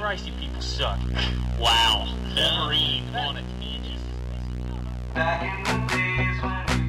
Christ, you people suck. Wow. Wolverine on a tangent. Back in the days when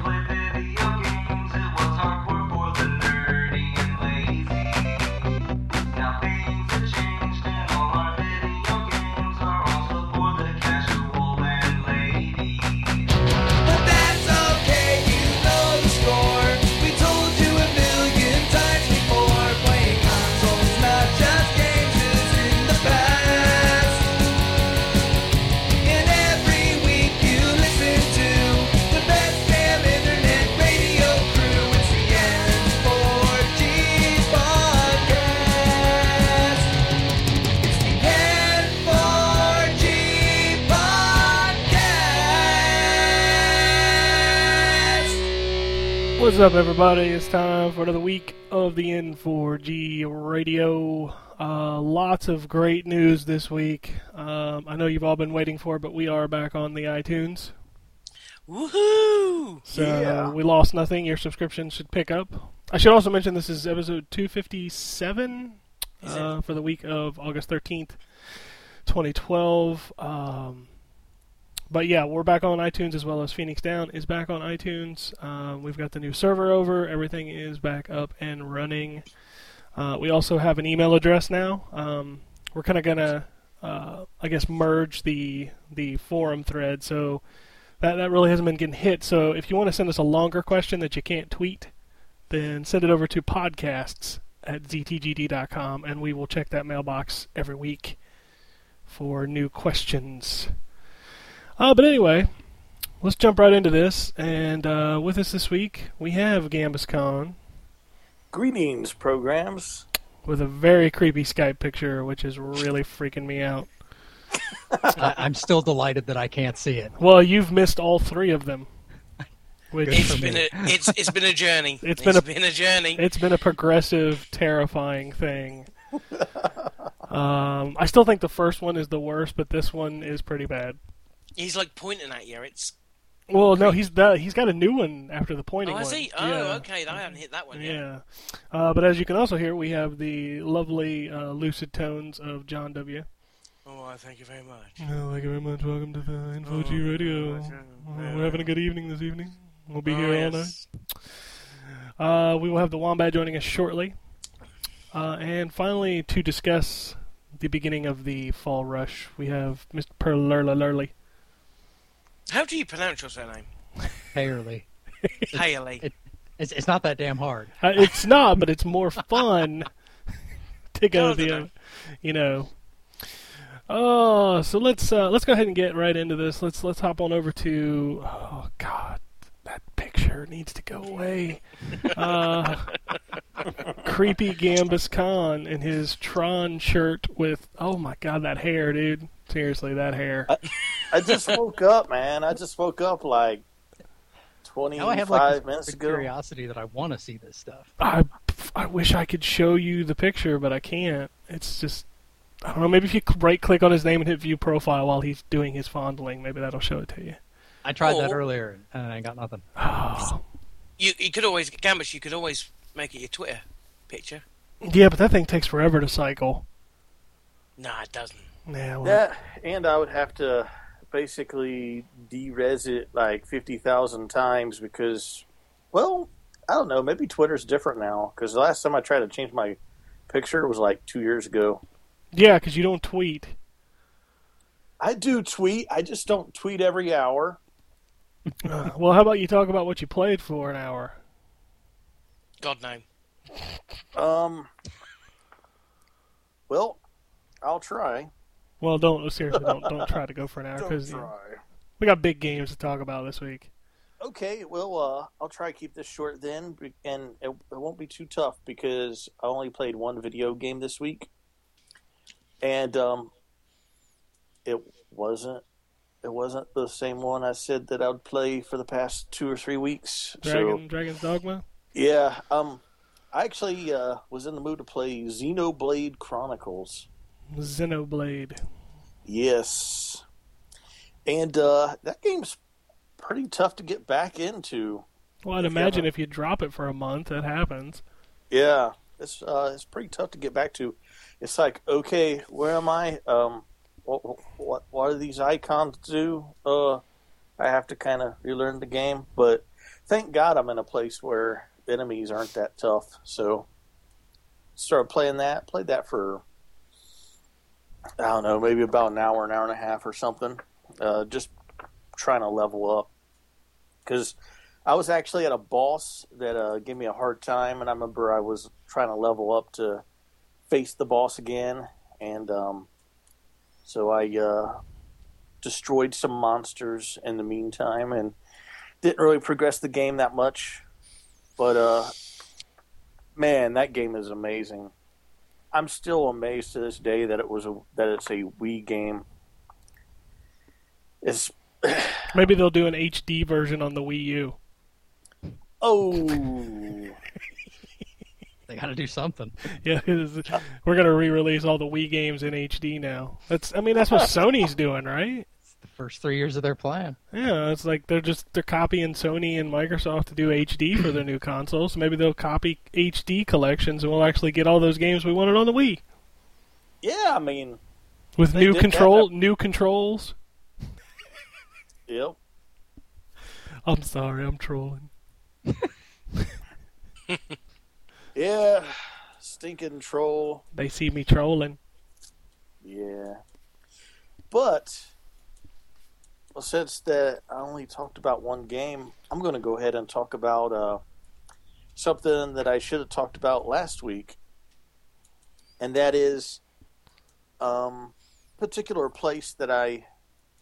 What's up, everybody? It's time for another week of the N4G Radio. Uh, lots of great news this week. Um, I know you've all been waiting for, it, but we are back on the iTunes. Woohoo! So we lost nothing. Your subscription should pick up. I should also mention this is episode 257 uh, for the week of August 13th, 2012. Um, but yeah, we're back on iTunes as well as Phoenix Down is back on iTunes. Um, we've got the new server over. Everything is back up and running. Uh, we also have an email address now. Um, we're kind of gonna, uh, I guess, merge the the forum thread. So that that really hasn't been getting hit. So if you want to send us a longer question that you can't tweet, then send it over to podcasts at ztgd.com, and we will check that mailbox every week for new questions. Uh, but anyway, let's jump right into this. And uh, with us this week, we have GambusCon Greetings, programs. with a very creepy Skype picture, which is really freaking me out. I, I'm still delighted that I can't see it. Well, you've missed all three of them. Which Good It's been a it's it's been a journey. It's been a- a journey. it's been a progressive, terrifying thing. um, I still think the first one is the worst, but this one is pretty bad. He's like pointing at you. It's Well, no, he's that he's got a new one after the pointing oh, I one. Oh, yeah. okay. I haven't hit that one yet. Yeah, uh, but as you can also hear, we have the lovely uh, lucid tones of John W. Oh, thank you very much. Oh, thank you very much. Welcome to the Info G Oh, Radio. yes, Uh, yeah. we're having a good evening this evening. We'll be Oh, here all night. Uh, we will have the Wombat joining us shortly. Uh, and finally, to discuss the beginning of the fall rush, we have Mr. Perlerla Lurley. How do you pronounce your surname? Fairly. Haley. it- It's, it's not that damn hard. Uh, it's not, but it's more fun to go No, the, uh, you know. Oh, so let's uh, let's go ahead and get right into this. Let's let's hop on over to. Oh God, that picture needs to go away. Uh, creepy Gambus Khan in his Tron shirt with. Oh my God, that hair, dude. Seriously, that hair. I just woke up, man. I just woke up like Now I 25 have like minutes ago. curiosity that I want to see this stuff. I I wish I could show you the picture, but I can't. It's just I don't know. Maybe if you right click on his name and hit view profile while he's doing his fondling, maybe that'll show it to you. I tried that Oh. earlier and I got nothing. Oh. You you could always Gambus. You could always make it your Twitter picture. Yeah, but that thing takes forever to cycle. No, it doesn't. Yeah, well, Yeah, and I would have to basically de-res it like 50,000 times because, well, I don't know. Maybe Twitter's different now because the last time I tried to change my picture was like two years ago. yeah, because you don't tweet. I do tweet. I just don't tweet every hour. Uh, well, how about you talk about what you played for an hour? God no. Um, well, I'll try. Well, don't seriously don't don't try to go for an hour because we got big games to talk about this week. Okay, well, uh, I'll try to keep this short then, and it, it won't be too tough because I only played one video game this week, and um, it wasn't it wasn't the same one I said that I would play for the past two or three weeks. Dragon So Dragon's Dogma. yeah, um, I actually uh, was in the mood to play Xenoblade Chronicles. Xenoblade. Yes, and uh, that game's pretty tough to get back into. Well, I'd If imagine if you drop it for a month, that happens. Yeah, it's uh, it's pretty tough to get back to. It's like, okay, where am I? Um, what what what do these icons do? Uh, I have to kind of relearn the game, but thank God I'm in a place where enemies aren't that tough. So started playing that. Played that for I don't know, maybe about an hour, an hour and a half or something. Uh, just trying to level up because I was actually at a boss that uh, gave me a hard time, and I remember I was trying to level up to face the boss again, and um, so I uh, destroyed some monsters in the meantime, and didn't really progress the game that much. But uh, man, that game is amazing. I'm still amazed to this day that it was a that it's a Wii game. It's Maybe they'll do an HD version on the Wii U. oh They got to do something. Yeah, it is- we're gonna re-release all the Wii games in HD now. That's, I mean, that's what Sony's doing, right? The first three years of their plan. Yeah, it's like they're just they're copying Sony and Microsoft to do HD for their new consoles. Maybe they'll copy HD collections, and we'll actually get all those games we wanted on the Wii yeah, I mean, with new control, that. new controls. yep. I'm sorry, I'm trolling. Yeah, stinking troll. They see me trolling. Yeah, but well, since that I only talked about one game, I'm going to go ahead and talk about uh, something that I should have talked about last week, and that is um, particular place that I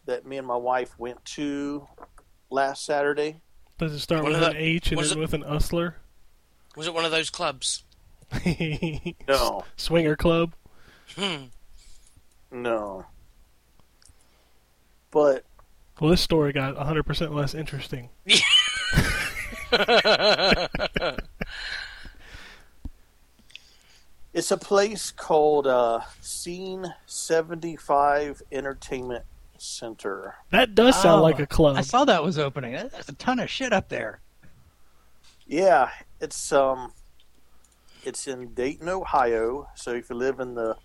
that me and my wife went to last Saturday. Does it start One with an the- H and was end it- with an Usler? Was it one of those clubs? No, Swinger Club. Hmm. no, but Well, this story got 100% less interesting. It's a place called uh, Scene 75 Entertainment Center. That does sound Oh, like a club. I saw that was opening. There's a ton of shit up there. Yeah, it's um, it's in Dayton, Ohio. So if you live in the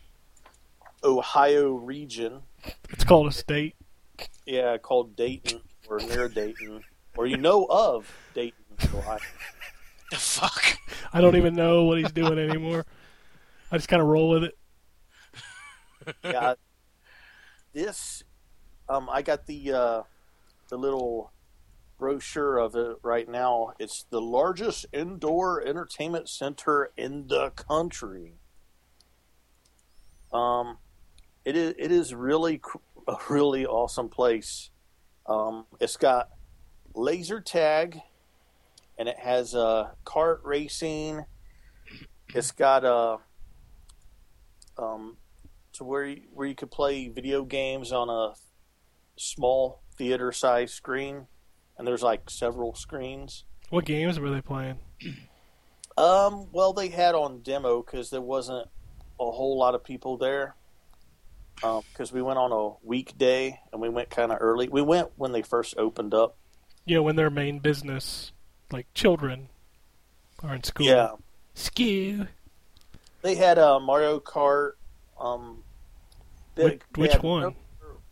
Ohio region, It's called a state. Yeah, called Dayton or near Dayton, or you know of Dayton, Ohio. The fuck? I don't even know what he's doing anymore. I just kind of roll with it. yeah, this um, I got the uh, the little brochure of it right now. It's the largest indoor entertainment center in the country. Um, it is it is really cr- a really awesome place. Um, it's got laser tag, and it has uh, kart racing. It's got uh, um, to where you, where you could play video games on a small theater size screen, and there's like several screens. What games were they playing? Um, well, they had on demo because there wasn't a whole lot of people there. Because we went on a weekday and we went kind of early. We went when they first opened up. Know, when their main business, like children, are in school. Yeah, Skew. they had uh, Mario Kart. Um, they- Which, they which one?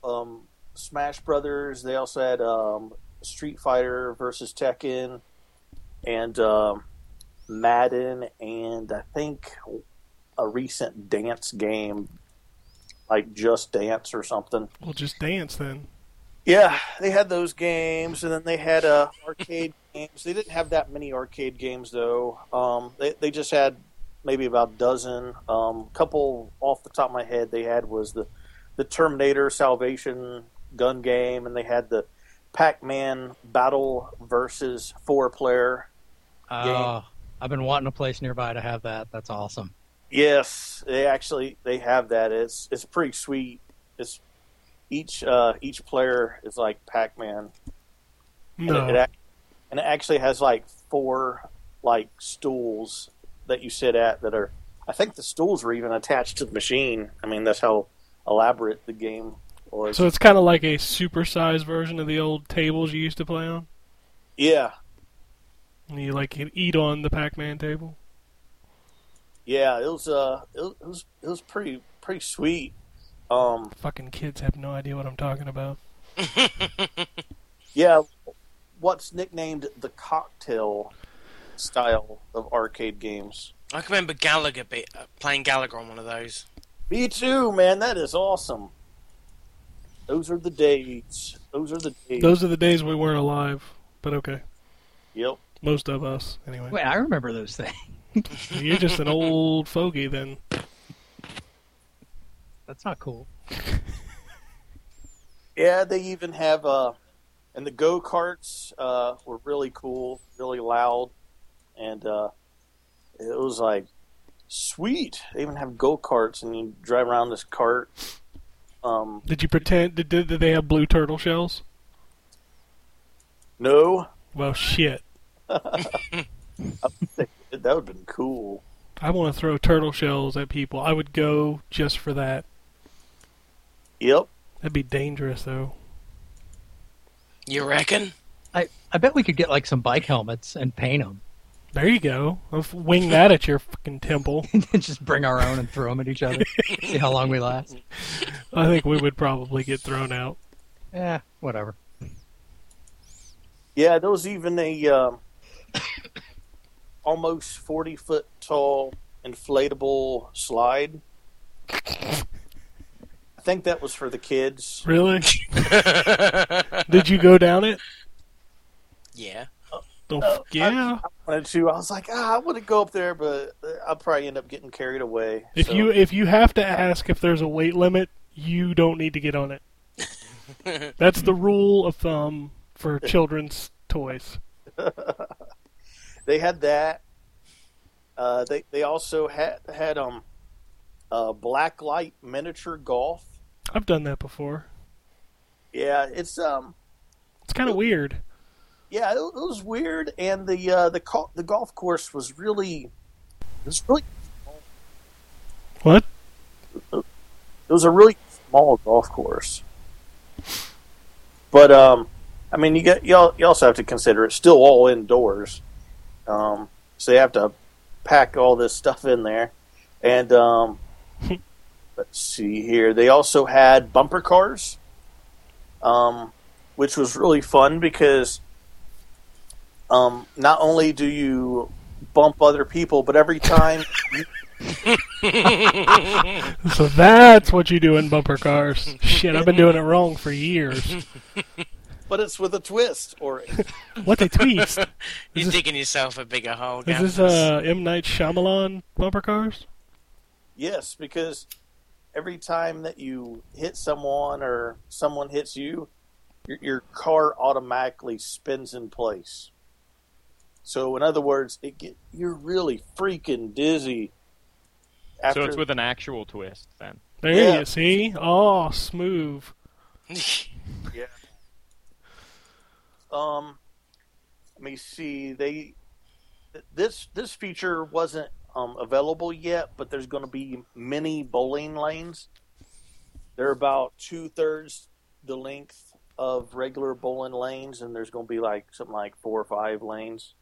um, Smash Brothers. They also had um, Street Fighter versus Tekken, and um, Madden, and I think a recent dance game, like Just Dance or something. Well, just dance then. Yeah, they had those games, and then they had uh, arcade games. They didn't have that many arcade games though. Um, they they just had maybe about a dozen. Um, couple off the top of my head, they had was the the Terminator Salvation gun game, and they had the Pac-Man Battle versus four player. Oh, I've been wanting a place nearby to have that. That's awesome. Yes, they actually they have that. It's it's pretty sweet. It's each uh, each player is like Pac-Man. And No. it, it, and it actually has like four like stools that you sit at that are. I think the stools were even attached to the machine. I mean, that's how elaborate the game was. So it's kind of like a supersized version of the old tables you used to play on. yeah, And you like can eat on the Pac-Man table. Yeah, it was uh, it was it was, pretty pretty sweet. Um, Fucking kids have no idea what I'm talking about. yeah, what's nicknamed the cocktail style of arcade games. I can remember Galaga be, uh, playing Galaga on one of those. Me too, man. That is awesome. Those are the days. Those are the days. Those are the days we weren't alive, but okay. Yep. Most of us, anyway. Wait, I remember those things. You're just an old fogey then. That's not cool. Yeah, they even have uh, and the go karts uh, were really cool, really loud, and uh, it was like sweet. They even have go karts, and you drive around this cart. Um, Did you pretend? Did, did, did they have blue turtle shells? no, Well, shit. that would have been cool. I want to throw turtle shells at people. I would go just for that. Yep. That'd be dangerous, though. You reckon? I, I bet we could get like some bike helmets and paint them. There you go. I'll wing that at your fucking temple. and just bring our own and throw them at each other. See how long we last. I think we would probably get thrown out. Yeah, whatever. Yeah, there was even a um, almost forty foot tall inflatable slide. I think that was for the kids. Really? Did you go down it? Yeah. Oh, Uh, yeah. I wanted to. I was like, ah, I want to go up there, but I'll probably end up getting carried away. If So- you if you have to ask if there's a weight limit, you don't need to get on it. That's the rule of thumb for children's toys. they had that. Uh, they they also had had um, uh, black light miniature golf. I've done that before. Yeah, it's um, It's kind of weird. yeah, it, it was weird, and the uh, the co- the golf course was really, it was really, What? it was a really small golf course. But um, I mean, you get you, you also have to consider it's still all indoors, um, so you have to pack all this stuff in there, and um, let's see here. They also had bumper cars, um, which was really fun because um, not only do you bump other people, but every time So that's what you do in bumper cars. Shit, I've been doing it wrong for years. but it's with a twist or What a twist? You're this- digging yourself a bigger hole. Is this Gambus. uh, M Night Shyamalan bumper cars? Yes, because every time that you hit someone or someone hits you, your, your car automatically spins in place. So, in other words, it get you're really freaking dizzy. After, So it's with an actual twist then. There Yeah. you see. Oh, smooth. um, let me see. They this this feature wasn't um, available yet, but there's going to be mini bowling lanes. They're about two thirds the length of regular bowling lanes, and there's going to be like something like four or five lanes.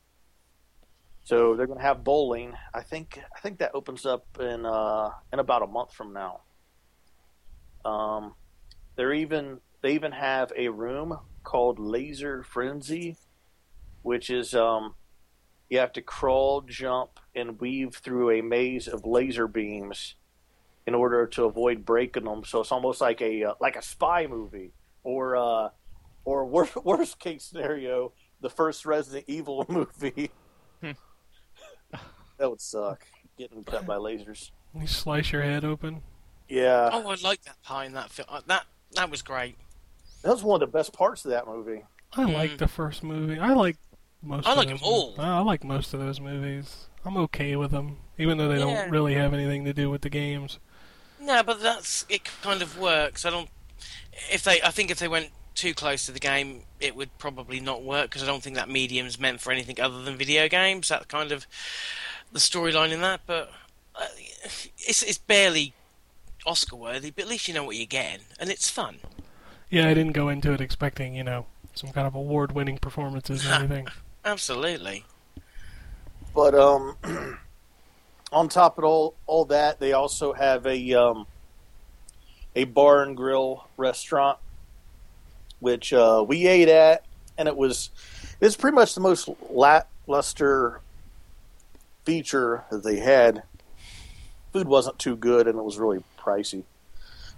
So they're going to have bowling. I think I think that opens up in uh, in about a month from now. Um, they're even they even have a room called Laser Frenzy, which is um, you have to crawl, jump, and weave through a maze of laser beams in order to avoid breaking them. So it's almost like a uh, like a spy movie, or uh, or wor- worst case scenario, the first Resident Evil movie. that would suck. Getting cut by lasers. You slice your head open. Yeah, Oh, I like that part in that film. Uh, That that was great. That was one of the best parts of that movie. I like the first movie. I like most. I of like those 'em all. I like most of those movies. I'm okay with them, even though they Yeah. don't really have anything to do with the games. No, but that's it. Kind of works. I don't. If they, I think if they went too close to the game, it would probably not work because I don't think that medium's meant for anything other than video games. That kind of the storyline in that, but uh, it's it's barely Oscar worthy. But at least you know what you're getting, and it's fun. Yeah, I didn't go into it expecting, you know, some kind of award-winning performances or anything. Absolutely. But um, on top of all all that, they also have a um, a bar and grill restaurant, which uh, we ate at, and it was it's pretty much the most lackluster feature that they had. Food wasn't too good, and it was really pricey.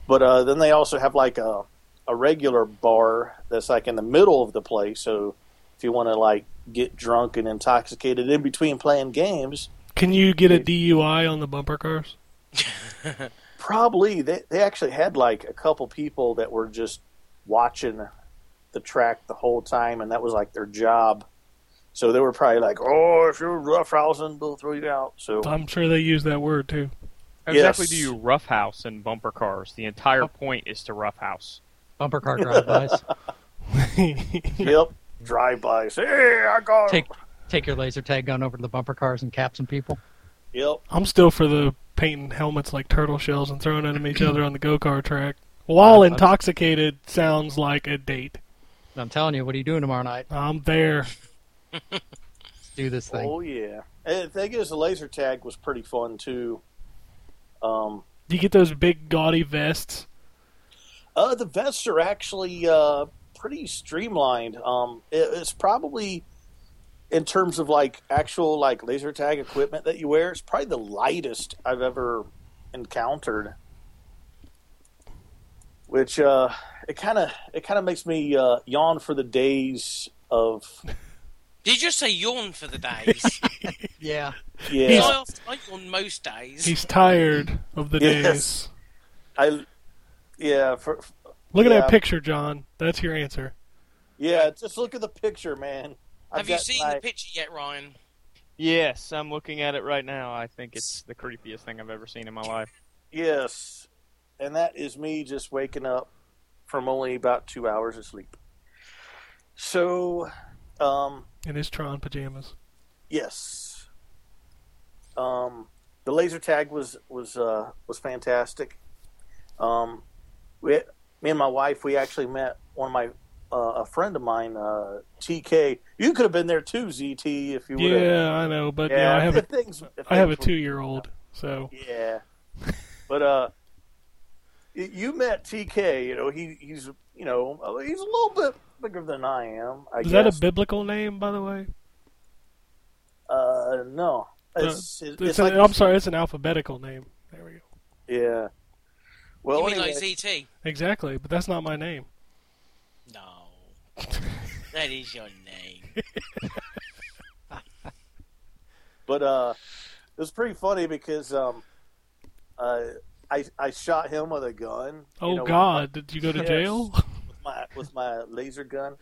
But uh, then they also have like a a regular bar that's like in the middle of the place. So if you want to like get drunk and intoxicated in between playing games, Can you get a DUI on the bumper cars? probably they they actually had like a couple people that were just watching the track the whole time, and that was like their job. So they were probably like, "Oh, if you're roughhousing, we'll throw you out." So I'm sure they use that word too. How Yes. exactly do you roughhouse in bumper cars? The entire point is to roughhouse. Bumper car drive-bys. yep, drive-bys. Hey, I got 'em." take take your laser tag gun over to the bumper cars and cap some people. Yep. I'm still for the painting helmets like turtle shells and throwing them at each other on the go kart track. While I'm- intoxicated sounds like a date. I'm telling you, what are you doing tomorrow night? I'm there. Let's do this thing. Oh yeah. And the thing is, the laser tag was pretty fun too. Um, Do you get those big gaudy vests? Uh, the vests are actually uh, pretty streamlined. Um, it, it's probably in terms of like actual like laser tag equipment that you wear. It's probably the lightest I've ever encountered. Which uh, it kind of it kind of makes me uh, yawn for the days of Did you just say yawn for the days? Yeah. yeah. I, I yawn most days. He's tired of the Yes. days. I yeah for Look at Yeah. that picture, John. That's your answer. yeah. Just look at the picture, man. I've Have you seen my- the picture yet, Ryan? Yes, I'm looking at it right now. I think it's the creepiest thing I've ever seen in my life. Yes, and that is me just waking up from only about two hours of sleep. So, um, In his Tron pajamas. yes, um, the laser tag was was uh, was fantastic. Um, we, me and my wife, we actually met one of my uh, a friend of mine, uh, TK. You could have been there too, ZT, if you would. Yeah, I know, but yeah, I have a things, I have a two year old, so Yeah, but uh, you met TK. You know he he's you know uh, he's a little bit bigger than I am. I is guess. that a biblical name, by the way? Uh, no. Uh, It's, it's, It's like an, I'm sorry, it's an alphabetical name. There we go. Yeah. Well, you mean anyway, like ZT? Exactly, but that's not my name. No. that is your name. but uh, it was pretty funny because um, uh, I I shot him with a gun. you Oh know, God, did you go to Yes. jail? With my with my laser gun,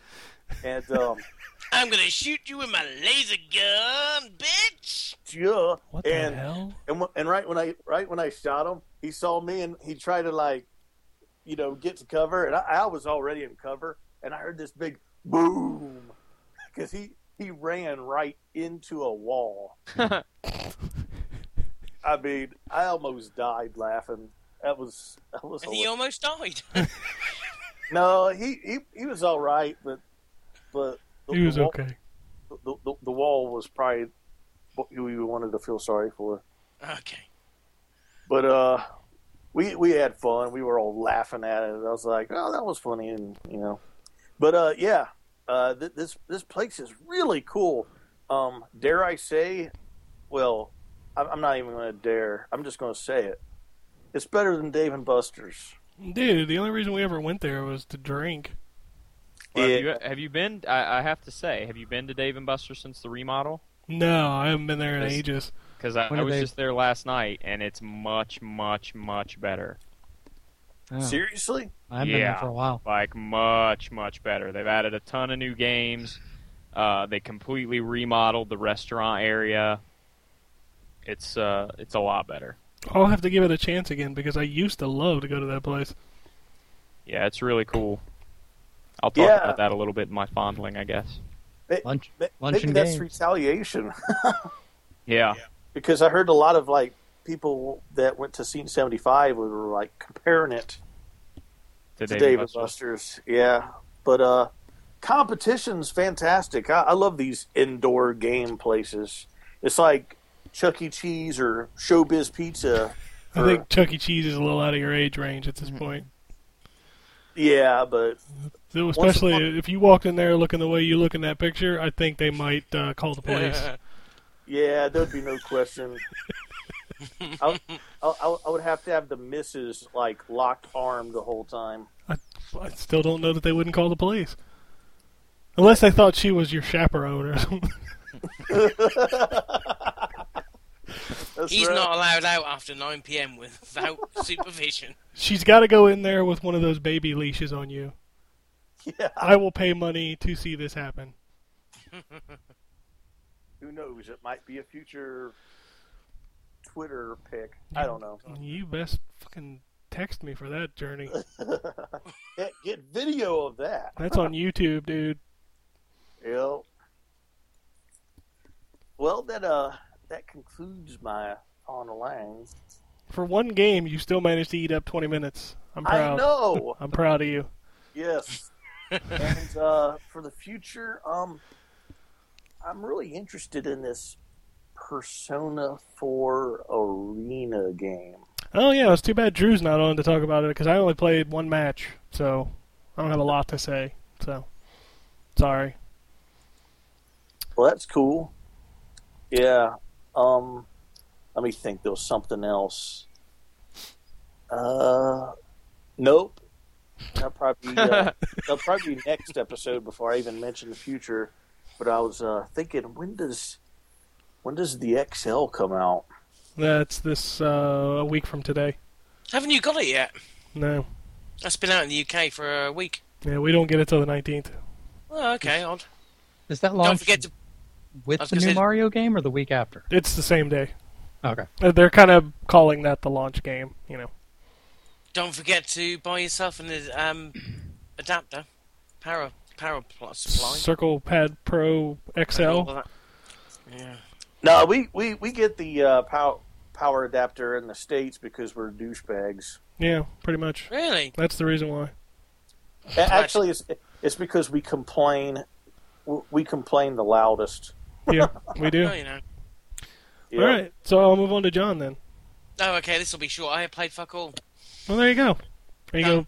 and um, I'm gonna shoot you with my laser gun, bitch! yeah, What the and hell? And, and right when I right when I shot him, he saw me and he tried to like, you know, get to cover, and I, I was already in cover, and I heard this big boom because he he ran right into a wall. I mean, I almost died laughing. That was that was And he almost died. No. He, he he was all right, but but the, He was the wall, okay. The, the, the wall was probably what you wanted to feel sorry for. okay. But uh, we we had fun. We were all laughing at it. I was like, "Oh, that was funny," and you know. But uh, yeah, uh, th- this this place is really cool. Um, dare I say? Well, I'm I'm not even going to dare. I'm just going to say it. It's better than Dave and Buster's. Dude, the only reason we ever went there was to drink. Well, Yeah. have, you, have you been? I, I have to say, have you been to Dave and Buster since the remodel? No, I haven't been there in ages. Because I, I was they- just there last night, and it's much, much, much better. Oh, Seriously? I haven't been there for a while. Like much, much better. They've added a ton of new games. Uh, they completely remodeled the restaurant area. It's uh, it's a lot better. I'll have to give it a chance again because I used to love to go to that place. Yeah, it's really cool. I'll talk Yeah. about that a little bit in my fondling, I guess. Lunch, Ma- lunch Maybe and that's games. retaliation Yeah. because I heard a lot of like people that went to Scene 75 were like comparing it To to Dave, Dave and and Buster's. Buster's. Yeah, but uh, competition's fantastic. I, I love these indoor game places. It's like Chuck E. Cheese or Showbiz Pizza. I think Chuck E. Cheese is a little out of your age range at this Mm-hmm. point. yeah, but So especially upon- if you walked in there looking the way you look in that picture, I think they might uh, call the police. yeah, there'd be no question. I, I, I would have to have the missus like locked arm the whole time. I still don't know that they wouldn't call the police. Unless they thought she was your chaperone or something. That's He's right. not allowed out after 9 p.m. without supervision. She's got to go in there with one of those baby leashes on you. Yeah, I will pay money to see this happen. who knows? It might be a future Twitter pic. I don't know. You best fucking text me for that journey. Get, get video of that. That's on YouTube, dude. Yep. Well, then, uh, that concludes my on the. For one game, you still managed to eat up 20 minutes. I'm proud. I know. I'm proud of you. Yes. and uh, for the future, um, I'm really interested in this Persona 4 Arena game. Oh yeah, it's too bad Drew's not on to talk about it because I only played one match, so I don't have a lot to say. So sorry. Well, that's cool. Yeah. Um, let me think. There was something else. Uh, nope. That'll probably uh, that'll probably be next episode before I even mention the future. But I was uh, thinking, when does when does the XL come out? That's this uh, a week from today. Haven't you got it yet? No, That's been out in the UK for a week. yeah, we don't get it till the 19th. Oh, okay, odd. Is that long? Don't forget to. With the new say- Mario game or the week after? It's the same day. Okay. Uh, They're kind of calling that the launch game. You know. Don't forget to buy yourself an um, adapter, power power plus supply. Circle Pad Pro XL. Yeah. No, we, we, we get the uh, power power adapter in the states because we're douchebags. Yeah, pretty much. Really? That's the reason why. Actually, it's it's because we complain. We complain the loudest. Yeah, we do. Oh, you know. Yeah. All right, so I'll move on to John then. Oh, okay. This will be short. I have played fuck all. Well, there you go. There you Um, go.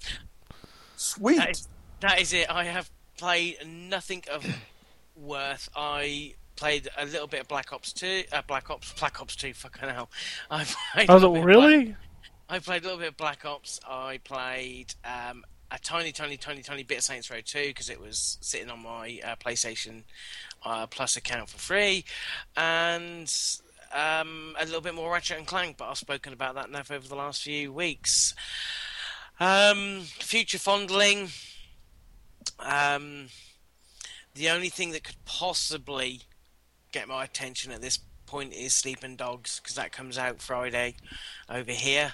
Sweet. That is, that is it. I have played nothing of worth. I played a little bit of Black Ops 2. Uh, Black Ops. Black Ops 2. Fucking hell. I played. a I was like, bit Black- really? I played a little bit of Black Ops. I played um, a tiny, tiny, tiny, tiny bit of Saints Row 2 because it was sitting on my uh, PlayStation uh, Plus account for free, and um, a little bit more Ratchet and Clank. But I've spoken about that enough over the last few weeks. Um, future fondling. Um, the only thing that could possibly get my attention at this point is Sleeping Dogs because that comes out Friday over here.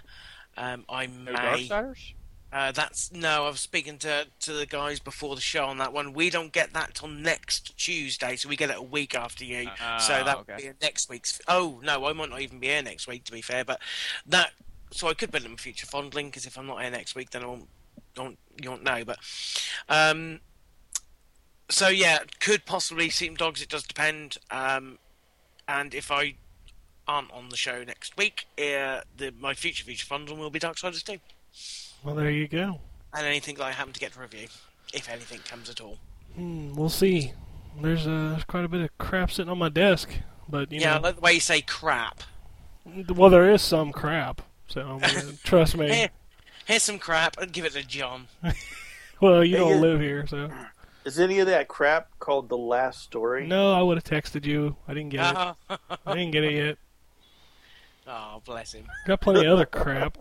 Um, I No may. Darksiders? Uh, that's no. I was speaking to to the guys before the show on that one. We don't get that till next Tuesday, so we get it a week after you. Ah, so that okay. would be next week's. Oh no, I might not even be here next week. To be fair, but that. So I could put them future fondling because if I'm not here next week, then I won't. Don't you won't know? But um. So yeah, could possibly Sleeping Dogs. It does depend. Um, and if I aren't on the show next week, uh, the my future future fondling will be Dark Darksiders 2 Well, there you go. and anything that I happen to get to review, if anything comes at all. Hmm, we'll see. There's uh, quite a bit of crap sitting on my desk, but you yeah, know, like the way you say crap. well, there is some crap. So trust me. Here, here's some crap, and give it to John. Well, you Hey, don't yeah. live here, so Is any of that crap called the last story? no. I would have texted you. I didn't get it. I didn't get it yet. oh, bless him. Got plenty of other crap.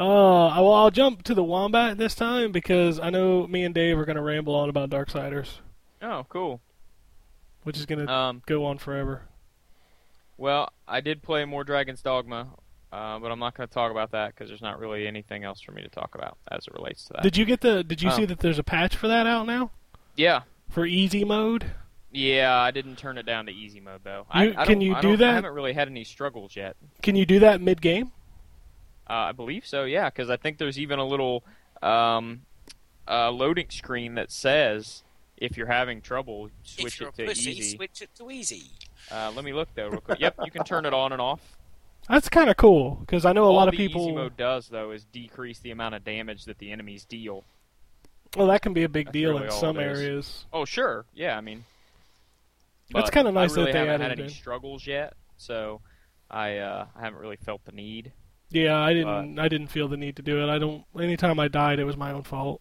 Uh, well, I'll jump to the wombat this time because I know me and Dave are going to ramble on about Darksiders, Oh, cool. which is going to Um, go on forever. well, I did play more Dragon's Dogma, uh, but I'm not going to talk about that because there's not really anything else for me to talk about as it relates to that. Did you get the? Did you Oh. see that there's a patch for that out now yeah, for easy mode? yeah, I didn't turn it down to easy mode though. You- I, I can don't- you do that? I haven't really had any struggles yet. Can you do that mid game? Uh, I believe so, yeah, because I think there's even a little um, uh, loading screen that says if you're having trouble, switch it to pussy, easy. switch it to easy. Uh, let me look though, real quick. Yep, you can turn it on and off. That's kind of cool because I know a All lot of the people. easy mode does though is decrease the amount of damage that the enemies deal. Well, that can be a big That's deal really in some areas. Oh sure, yeah. I mean, That's kinda nice I that really they haven't added had any in. struggles yet, so I uh, I haven't really felt the need. Yeah, I didn't. I didn't feel the need to do it. I don't. Anytime I died, it was my own fault.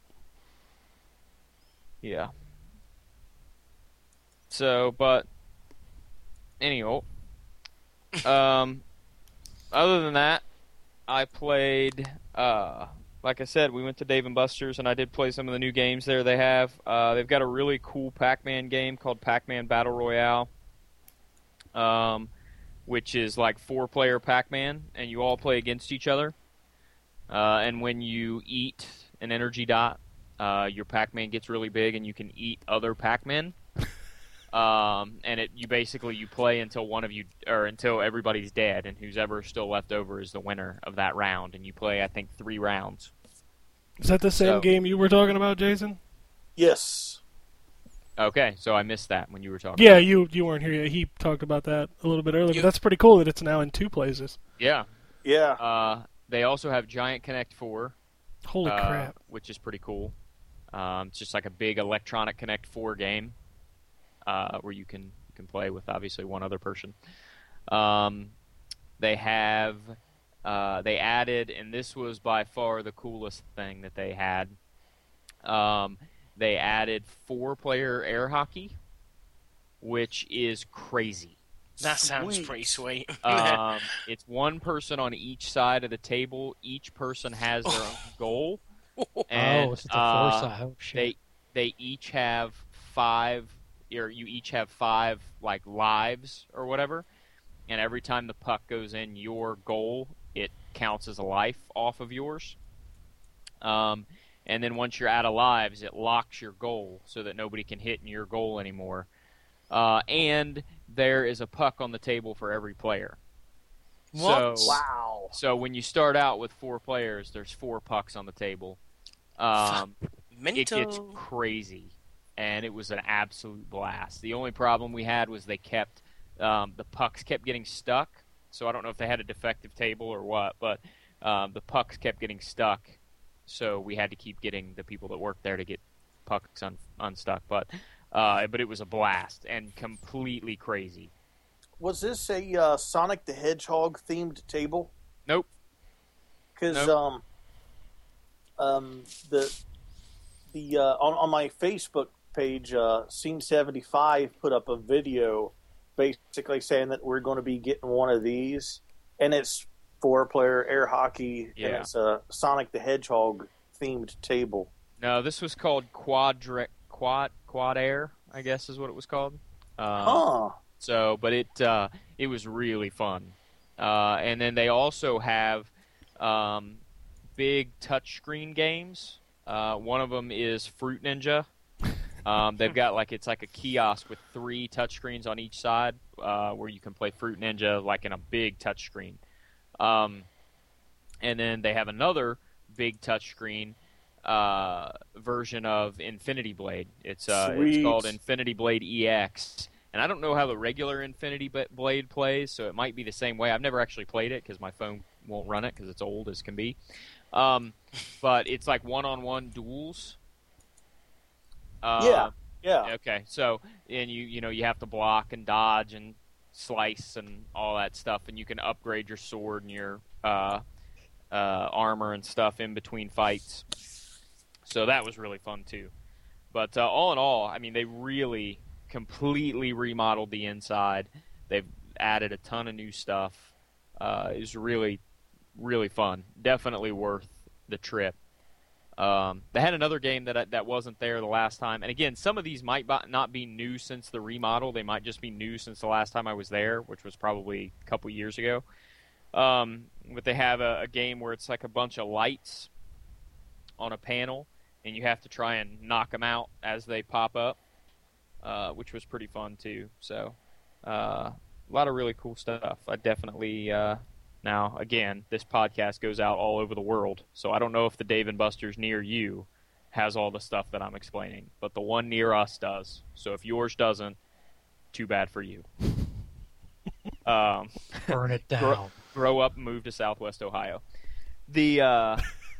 Yeah. So, but anyhow, um, other than that, I played. Uh, like I said, we went to Dave and Buster's, and I did play some of the new games there. They have. Uh, they've got a really cool Pac-Man game called Pac-Man Battle Royale. Um, which is like four-player Pac-Man, and you all play against each other. Uh, and when you eat an energy dot, uh, your Pac-Man gets really big, and you can eat other Pac-Men. um, and it you basically you play until one of you or until everybody's dead, and who's ever still left over is the winner of that round. And you play, I think, three rounds. Is that the same So- game you were talking about, Jason? Yes. Okay, so I missed that when you were talking. Yeah, you you weren't here yet. He talked about that a little bit earlier. You- But that's pretty cool that it's now in two places. Yeah. Yeah. Uh, they also have Giant Connect Four. Holy uh, crap! which is pretty cool. Um, it's just like a big electronic Connect Four game uh, where you can you can play with obviously one other person. Um, they have uh, they added, and this was by far the coolest thing that they had. Um, they added four-player air hockey, which is crazy. That sounds Sweet. pretty sweet. Um, it's one person on each side of the table. Each person has their own goal. And, oh, it's the uh, Forza. Oh shit. they they each have five or you each have five like lives or whatever and every time the puck goes in your goal it counts as a life off of yours um, and then once you're out of lives it locks your goal so that nobody can hit in your goal anymore uh, and there is a puck on the table for every player What? so Wow. so when you start out with four players there's four pucks on the table um, it gets crazy, and it was an absolute blast. The only problem we had was they kept um, the pucks kept getting stuck. So I don't know if they had a defective table or what, but um, the pucks kept getting stuck. So we had to keep getting the people that worked there to get pucks un- unstuck. But uh, but it was a blast and completely crazy. Was this a uh, Sonic the Hedgehog themed table? Nope. Because Nope. um, um, the the uh, on on my Facebook page, uh, Scene seventy five put up a video, basically saying that we're going to be getting one of these, and it's four player air hockey, and Yeah. it's a Sonic the Hedgehog themed table. No, this was called Quadra- Quad Quad Air, I guess is what it was called. Um, Huh. So, but it uh, it was really fun. Uh, and then they also have um, big touchscreen games. Uh, one of them is Fruit Ninja. Um, they've got like it's like a kiosk with three touchscreens on each side, uh, where you can play Fruit Ninja like in a big touchscreen. Um, and then they have another big touchscreen uh, version of Infinity Blade. It's uh, it's called Infinity Blade FX, and I don't know how the regular Infinity Blade plays, so it might be the same way. I've never actually played it because my phone won't run it because it's old as can be. Um, but it's like one-on-one duels. Uh, Yeah. Yeah. Okay, so and you you know you have to block and dodge and slice and all that stuff, and you can upgrade your sword and your uh, uh, armor and stuff in between fights. So that was really fun too. But uh, all in all, I mean, they really completely remodeled the inside. They've added a ton of new stuff. Uh, it was really, really fun. Definitely worth the trip. Um, they had another game that that wasn't there the last time, and again, some of these might not be new since the remodel. They might just be new since the last time I was there, which was probably a couple years ago. Um, but they have a, a game where it's like a bunch of lights on a panel, and you have to try and knock them out as they pop up, uh, which was pretty fun too. So, uh, a lot of really cool stuff. I definitely. Uh, now, again, this podcast goes out all over the world, so I don't know if the Dave and Buster's near you has all the stuff that I'm explaining, but the one near us does. So if yours doesn't, too bad for you. Um, Burn it Grow- down. grow up and move to Southwest Ohio. The uh,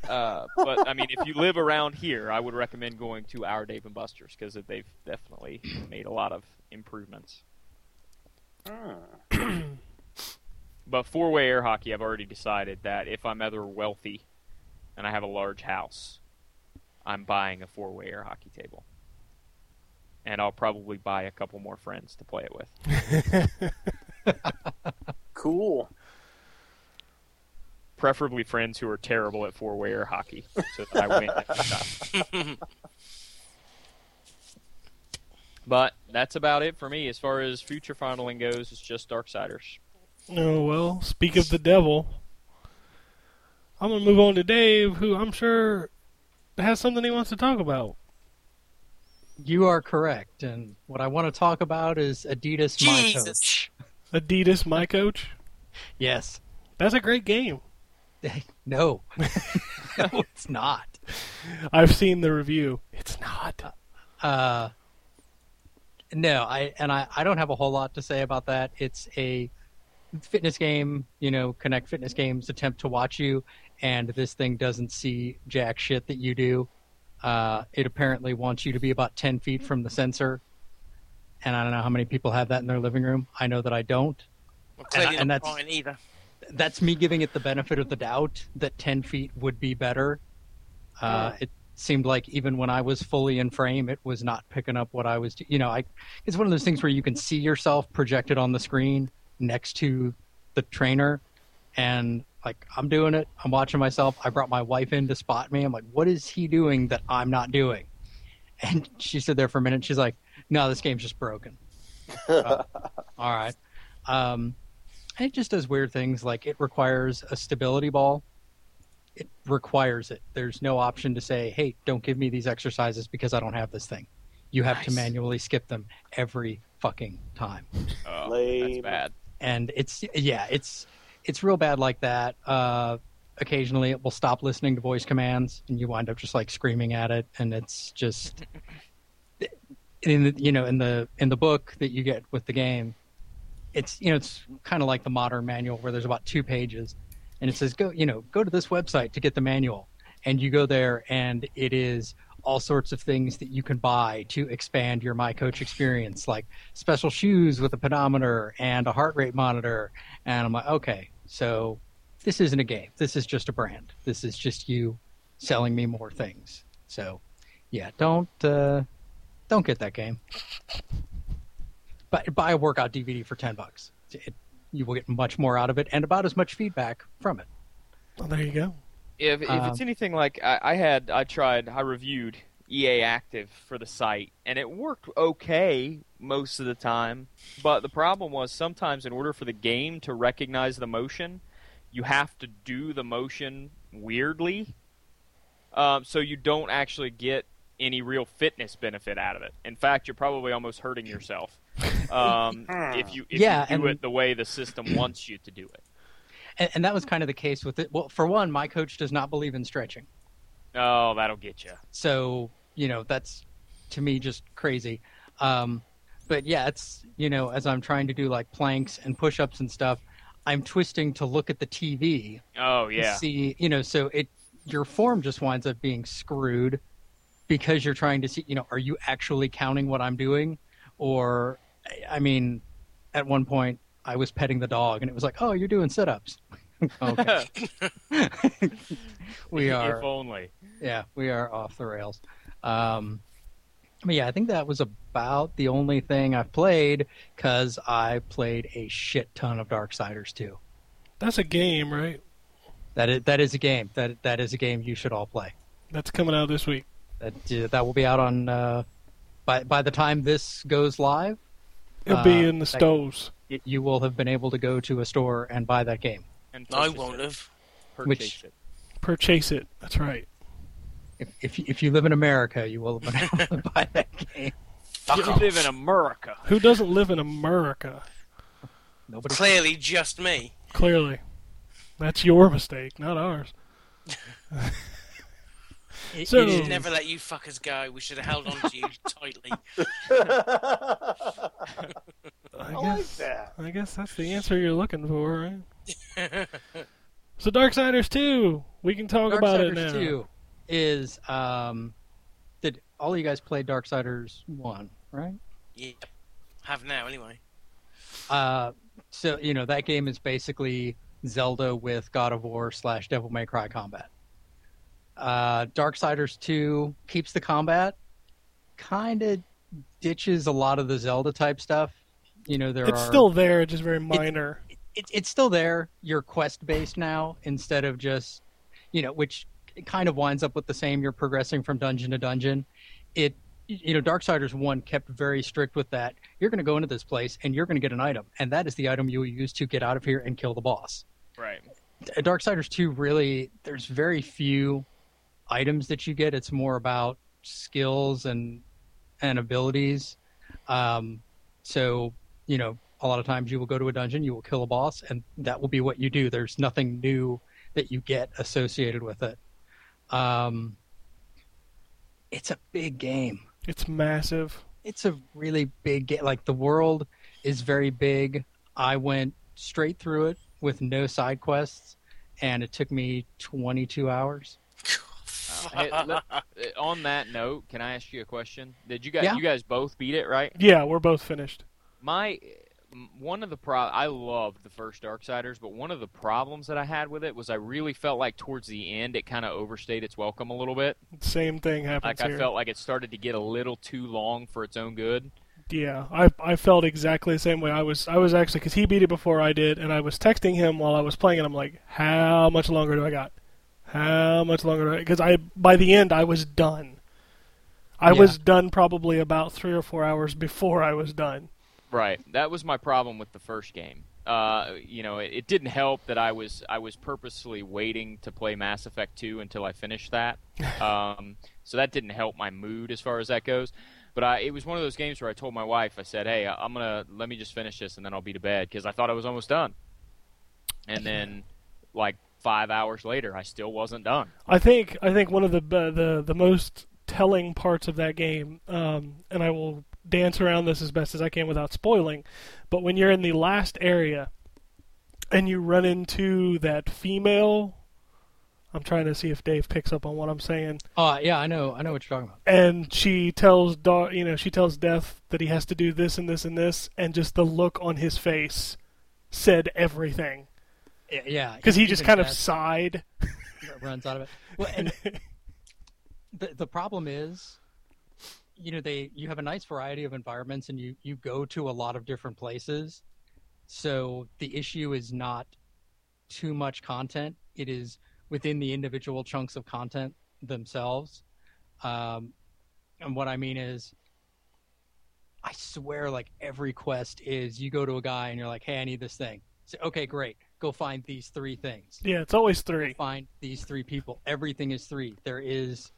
uh, but I mean, if you live around here, I would recommend going to our Dave and Buster's because they've definitely made a lot of improvements. but four way air hockey, I've already decided that if I'm ever wealthy and I have a large house, I'm buying a four way air hockey table. And I'll probably buy a couple more friends to play it with. Cool. preferably friends who are terrible at four way air hockey, so that I win every time. But that's about it for me as far as future finaling goes. It's just Darksiders. Oh well, speak of the devil. I'm gonna move on to Dave, who I'm sure has something he wants to talk about. You are correct. And what I want to talk about is Adidas My Coach. Adidas, my coach. Yes. That's a great game. No. no, it's not. I've seen the review. It's not. Uh, no, I and I, I don't have a whole lot to say about that. It's a fitness game, you know, Kinect Fitness Games attempt to watch you, and this thing doesn't see jack shit that you do. Uh, it apparently wants you to be about ten feet from the sensor, and I don't know how many people have that in their living room. I know that I don't. Well, and not that's- mine either. That's me giving it the benefit of the doubt that ten feet would be better. Uh, it seemed like even when I was fully in frame, it was not picking up what I was. You know, I it's one of those things where you can see yourself projected on the screen next to the trainer, and like I'm doing it, I'm watching myself. I brought my wife in to spot me. I'm like, what is he doing that I'm not doing? And she stood there for a minute. She's like, no, this game's just broken. Oh, all right. Um, and it just does weird things like it requires a stability ball it requires it. There's no option to say, "Hey, don't give me these exercises because I don't have this thing." You have to manually skip them every fucking time. Oh, that's bad. And it's yeah, it's it's real bad like that. Uh occasionally it will stop listening to voice commands and you wind up just like screaming at it. And it's just in the, you know in the in the book that you get with the game it's you know it's kind of like the modern manual where there's about two pages. And it says go you know go to this website to get the manual. And you go there and it is all sorts of things that you can buy to expand your my coach experience like special shoes with a pedometer and a heart rate monitor. And i'm like okay so this isn't a game. This is just a brand. This is just you selling me more things. So yeah don't uh don't get that game. But buy a workout dvd for 10 bucks. It, you will get much more out of it and about as much feedback from it. Well, there you go. If, if Um, it's anything like I, I had, I tried, I reviewed EA Active for the site, and it worked okay most of the time. But the problem was sometimes, in order for the game to recognize the motion, you have to do the motion weirdly, um, so you don't actually get any real fitness benefit out of it. In fact, you're probably almost hurting yourself um, if you if Yeah, you do and- it the way the system wants you to do it. And, and that was kind of the case with it. Well for one my coach does not believe in stretching. Oh, that'll get you. so you know that's to me just crazy. Um, but yeah it's you know as i'm trying to do like planks and push-ups and stuff i'm twisting to look at the tv Oh yeah. see you know so it your form just winds up being screwed because you're trying to see you know are you actually counting what i'm doing? Or i mean at one point i was petting the dog and it was like oh you're doing sit-ups okay we are If only. yeah, we are off the rails. Um, but yeah, I think that was about the only thing I've played because I played a shit ton of Dark Darksiders too. That's a game, right? That is that is a game that that is a game you should all play. That's coming out this week. That uh, that will be out on uh, by by the time this goes live, It'll be Uh, in the that- stoves. Y you will have been able to go to a store and buy that game. And I won't it. have. Purchase Which- it. Purchase it. That's right. If if you, if you live in America, you will have been able to buy that game. You live in America. Who doesn't live in America? Nobody. Clearly, just me. Clearly. That's your mistake, not ours. It- So- it We should never let you fuckers go. We should have held on to you tightly. I I like guess, that. I guess that's the answer you're looking for, right? So Darksiders 2, we can talk about it now. Darksiders 2 is um did all of you guys play Darksiders 1, right? yeah. Have now, anyway. Uh so you know that game is basically Zelda with God of War slash Devil May Cry combat. Uh Darksiders 2 keeps the combat, kind of ditches a lot of the Zelda type stuff. You know there It's are still there, just very minor. it, it's still there. You're quest based now instead of just, you know, which kind of winds up with the same. You're progressing from dungeon to dungeon. It, you know, Darksiders one kept very strict with that. You're going to go into this place and you're going to get an item, and that is the item you will use to get out of here and kill the boss. Right. Darksiders two really, there's very few items that you get. It's more about skills and and abilities. Um, so you know, a lot of times you will go to a dungeon, you will kill a boss, and that will be what you do. There's nothing new that you get associated with it. Um, it's a big game. It's massive. It's a really big game. Like the world is very big. I went straight through it with no side quests, and it took me 22 hours. Hey, let- uh, on that note, can I ask you a question? Did you guys Yeah. you guys both beat it, right? Yeah, we're both finished. My one of the pro I loved the first Darksiders, but one of the problems that I had with it was I really felt like towards the end it kind of overstayed its welcome a little bit. Same thing happens Like here. I felt like it started to get a little too long for its own good. Yeah, I I felt exactly the same way. I was I was actually because he beat it before I did, and I was texting him while I was playing, and I'm like, "How much longer do I got? How much longer do I?" Because I by the end I was done. I Yeah. was done probably about three or four hours before I was done. Right. That was my problem with the first game. Uh, you know, it, it didn't help that I was I was purposely waiting to play Mass Effect 2 until I finished that. Um, so that didn't help my mood as far as that goes. But I, it was one of those games where I told my wife, I said, "Hey, I'm gonna let me just finish this and then I'll be to bed," because I thought I was almost done. And then, like five hours later, I still wasn't done. I think I think one of the uh, the the most telling parts of that game, um, and I will dance around this as best as I can without spoiling, but when you're in the last area and you run into that female, I'm trying to see if Dave picks up on what I'm saying, Oh yeah, I know, I know what you're talking about. and she tells Da- you know she tells Death that he has to do this and this and this, and just the look on his face said everything Y- Yeah, because he just kind of sighed. runs out of it. Well, and the the problem is, you know, they you have a nice variety of environments, and you you go to a lot of different places. So the issue is not too much content; it is within the individual chunks of content themselves. Um, and what I mean is, I swear, like every quest is you go to a guy and you're like, "Hey, I need this thing." Say, "Okay, great. Go find these three things." Yeah, it's always three. find these three people. Everything is three. There is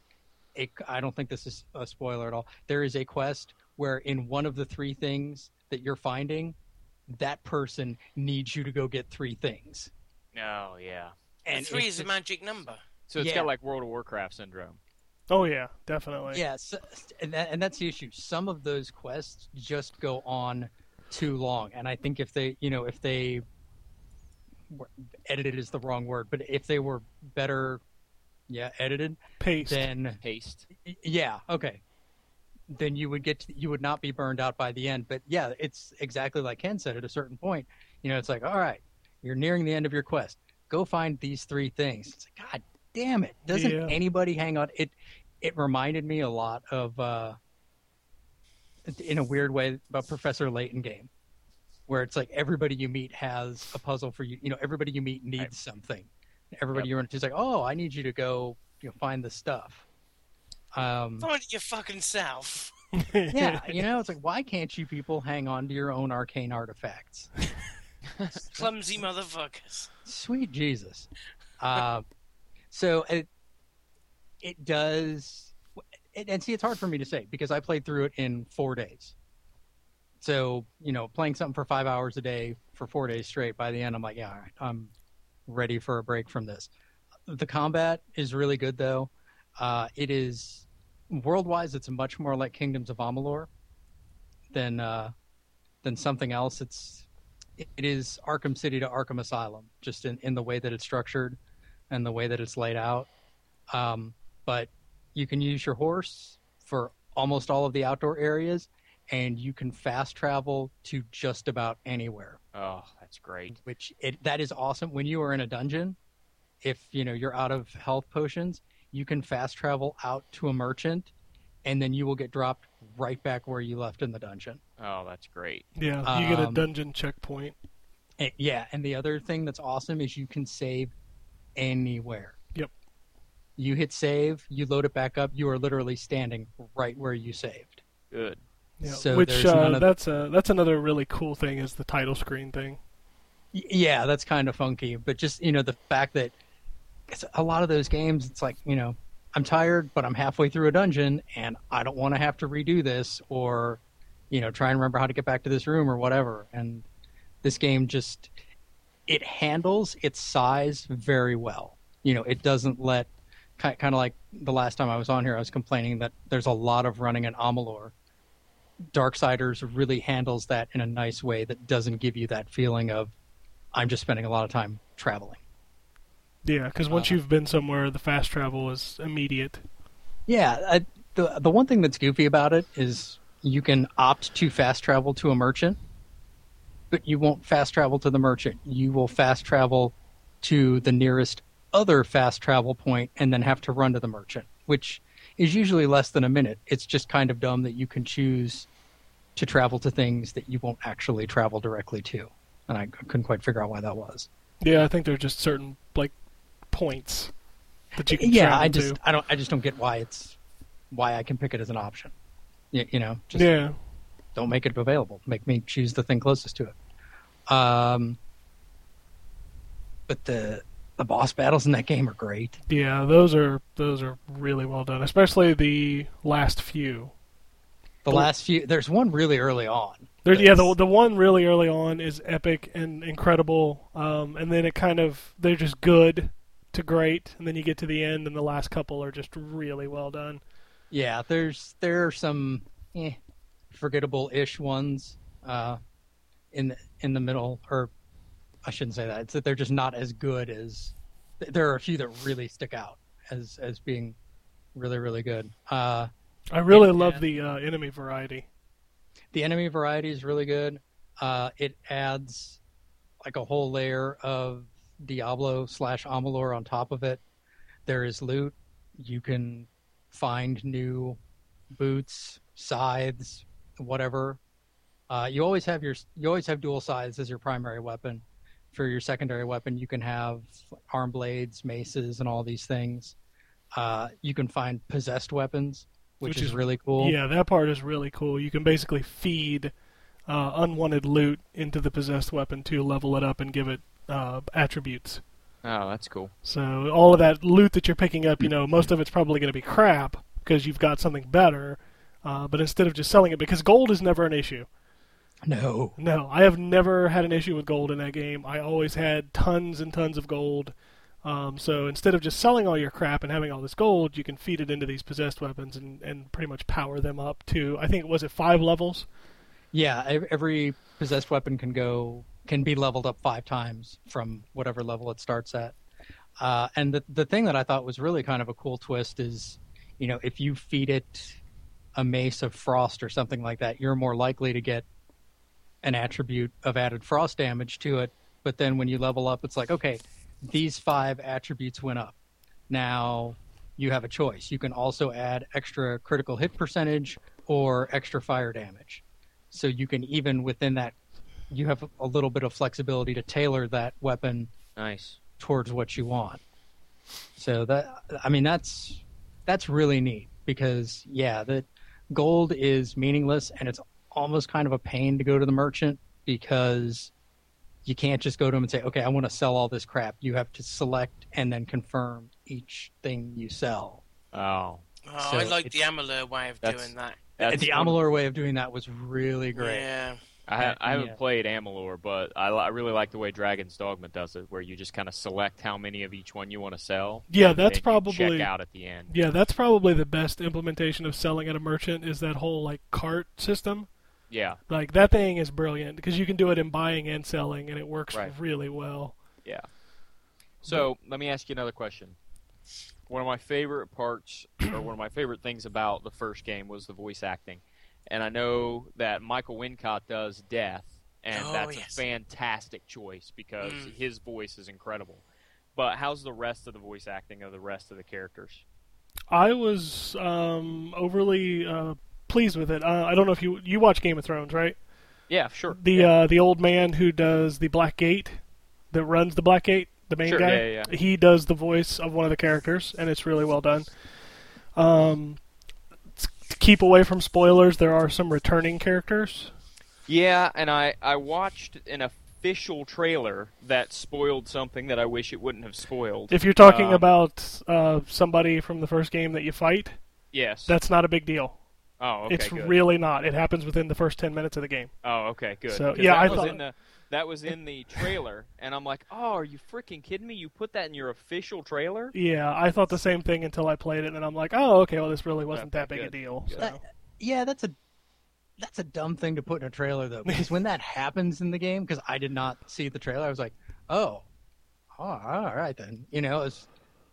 a. I don't think this is a spoiler at all. There is a quest where in one of the three things that you're finding, that person needs you to go get three things. Oh yeah. And three is a magic number. So it's Yeah. got like World of Warcraft syndrome. Oh yeah, definitely. Yes, and, that, and that's the issue. Some of those quests just go on too long, and I think if they, you know, if they were- edited is the wrong word, but if they were better, yeah, edited, Paste. then Haste. Yeah. Okay. Then you would get to, you would not be burned out by the end. But yeah, it's exactly like Ken said. At a certain point, you know, it's like, all right, you're nearing the end of your quest. Go find these three things. It's like, God damn it! Doesn't Yeah. anybody hang on? It it reminded me a lot of, uh, in a weird way, about Professor Layton game, where it's like everybody you meet has a puzzle for you. You know, everybody you meet needs Right. something. Everybody Yep. you're just like, oh, I need you to go you know, find the stuff. Um, it your fucking self. yeah, you know, it's like, why can't you people hang on to your own arcane artifacts? Clumsy motherfuckers. Sweet Jesus. Uh, so it it does, it, and see, it's hard for me to say because I played through it in four days. So you know, playing something for five hours a day for four days straight. By the end, I'm like, yeah, all right, I'm ready for a break from this. The combat is really good though. Uh, it is world-wise, it's much more like Kingdoms of Amalur than uh, than something else. It's it is Arkham City to Arkham Asylum, just in, in the way that it's structured and the way that it's laid out. Um, but you can use your horse for almost all of the outdoor areas, and you can fast travel to just about anywhere Oh, that's great. which it that is awesome when you are in a dungeon if you know you're out of health potions you can fast travel out to a merchant and then you will get dropped right back where you left in the dungeon Oh, that's great. Yeah, you get a Um, dungeon checkpoint. And- yeah and the other thing that's awesome is you can save anywhere Yep. you hit save you load it back up you are literally standing right where you saved Good. Yeah, So which uh, that's uh, that's another really cool thing is the title screen thing. Yeah that's kind of funky but just you know the fact that it's a lot of those games it's like you know i'm tired but i'm halfway through a dungeon and i don't want to have to redo this or you know try and remember how to get back to this room or whatever. And this game just it handles its size very well. You know it doesn't let kind of like the last time i was on here i was complaining that there's a lot of running in amalur darksiders really handles that in a nice way that doesn't give you that feeling of i'm just spending a lot of time traveling Yeah, because once Uh, you've been somewhere, the fast travel is immediate. Yeah, I, the the one thing that's goofy about it is you can opt to fast travel to a merchant, but you won't fast travel to the merchant. You will fast travel to the nearest other fast travel point and then have to run to the merchant, which is usually less than a minute. It's just kind of dumb that you can choose to travel to things that you won't actually travel directly to. And I couldn't quite figure out why that was. Yeah, I think there's just certain like points that you can yeah, I just to. I don't I just don't get why it's why I can pick it as an option. You, you know, just Yeah, don't make it available. Make me choose the thing closest to it. Um, but the the boss battles in that game are great. yeah, those are those are really well done, especially the last few. The But- last few, there's one really early on. There, yeah, the the one really early on is epic and incredible, um, and then it kind of they're just good to great, and then you get to the end, and the last couple are just really well done. yeah, there's there are some eh, forgettable-ish ones uh, in the, in the middle, or I shouldn't say that. It's that they're just not as good as. There are a few that really stick out as as being really really good. Uh, I really And- love the uh, enemy variety. the enemy variety is really good. Uh, it adds like a whole layer of Diablo slash Amalur on top of it. There is loot. You can find new boots, scythes, whatever. Uh, you always have your you always have dual scythes as your primary weapon. For your secondary weapon, you can have arm blades, maces, and all these things. Uh, you can find possessed weapons, which, Which is, is- really cool. Yeah, that part is really cool. You can basically feed uh, unwanted loot into the possessed weapon to level it up and give it uh, attributes. Oh, that's cool. So all of that loot that you're picking up, you know, most of it's probably going to be crap because you've got something better. Uh, but instead of just selling it, because gold is never an issue. No, No, I have never had an issue with gold in that game. I always had tons and tons of gold. Um, so instead of just selling all your crap and having all this gold, you can feed it into these possessed weapons and, and pretty much power them up to I think was it five levels. Yeah, every possessed weapon can go can be leveled up five times from whatever level it starts at. Uh, and the the thing that I thought was really kind of a cool twist is, you know, if you feed it a mace of frost or something like that, you're more likely to get an attribute of added frost damage to it. But then when you level up, it's like, okay, these five attributes went up. Now you have a choice. You can also add extra critical hit percentage or extra fire damage. So you can even within that, you have a little bit of flexibility to tailor that weapon Nice. towards what you want. So that I mean that's that's really neat because yeah, the gold is meaningless and it's almost kind of a pain to go to the merchant because you can't just go to him and say, "Okay, I want to sell all this crap." You have to select and then confirm each thing you sell. Oh, Oh, So I like the it's- Amalur way of doing that. the one- Amalur way of doing that was really great. Yeah. I, ha- I haven't Yeah. played Amalur, but I, li- I really like the way Dragon's Dogma does it, where you just kind of select how many of each one you want to sell. Yeah, and that's then you check probably out at the end. yeah, that's probably the best implementation of selling at a merchant is that whole like cart system. Yeah, Like that thing is brilliant because you can do it in buying and selling, and it works Right. really well. yeah. So let me ask you another question. One of my favorite parts, or one of my favorite things about the first game was the voice acting, and I know that Michael Wincott does Death, and Oh, that's yes. a fantastic choice because Mm. his voice is incredible. But how's the rest of the voice acting of the rest of the characters? I was um, overly uh, pleased with it. Uh, I don't know if you you watch Game of Thrones, right? Yeah, sure. The yeah. uh, the old man who does the Black Gate, that runs the Black Gate, the main Sure, guy. yeah, yeah. He does the voice of one of the characters, and it's really well done. Um, to keep away from spoilers, there are some returning characters. Yeah, and I, I watched an official trailer that spoiled something that I wish it wouldn't have spoiled. If you're talking Um, about uh, somebody from the first game that you fight, yes. that's not a big deal. Oh, okay, it's good. really not. It happens within the first ten minutes of the game. Oh, okay, good. So, 'Cause yeah, that I was thought- in the that was in the trailer, and I'm like, oh, are you freaking kidding me? You put that in your official trailer? Yeah, I thought the same thing until I played it, and then I'm like, oh, okay, well, this really wasn't that big a deal. So. That- yeah, that's a that's a dumb thing to put in a trailer though, because when that happens in the game, because I did not see the trailer, I was like, oh, oh, all right then. You know, it's,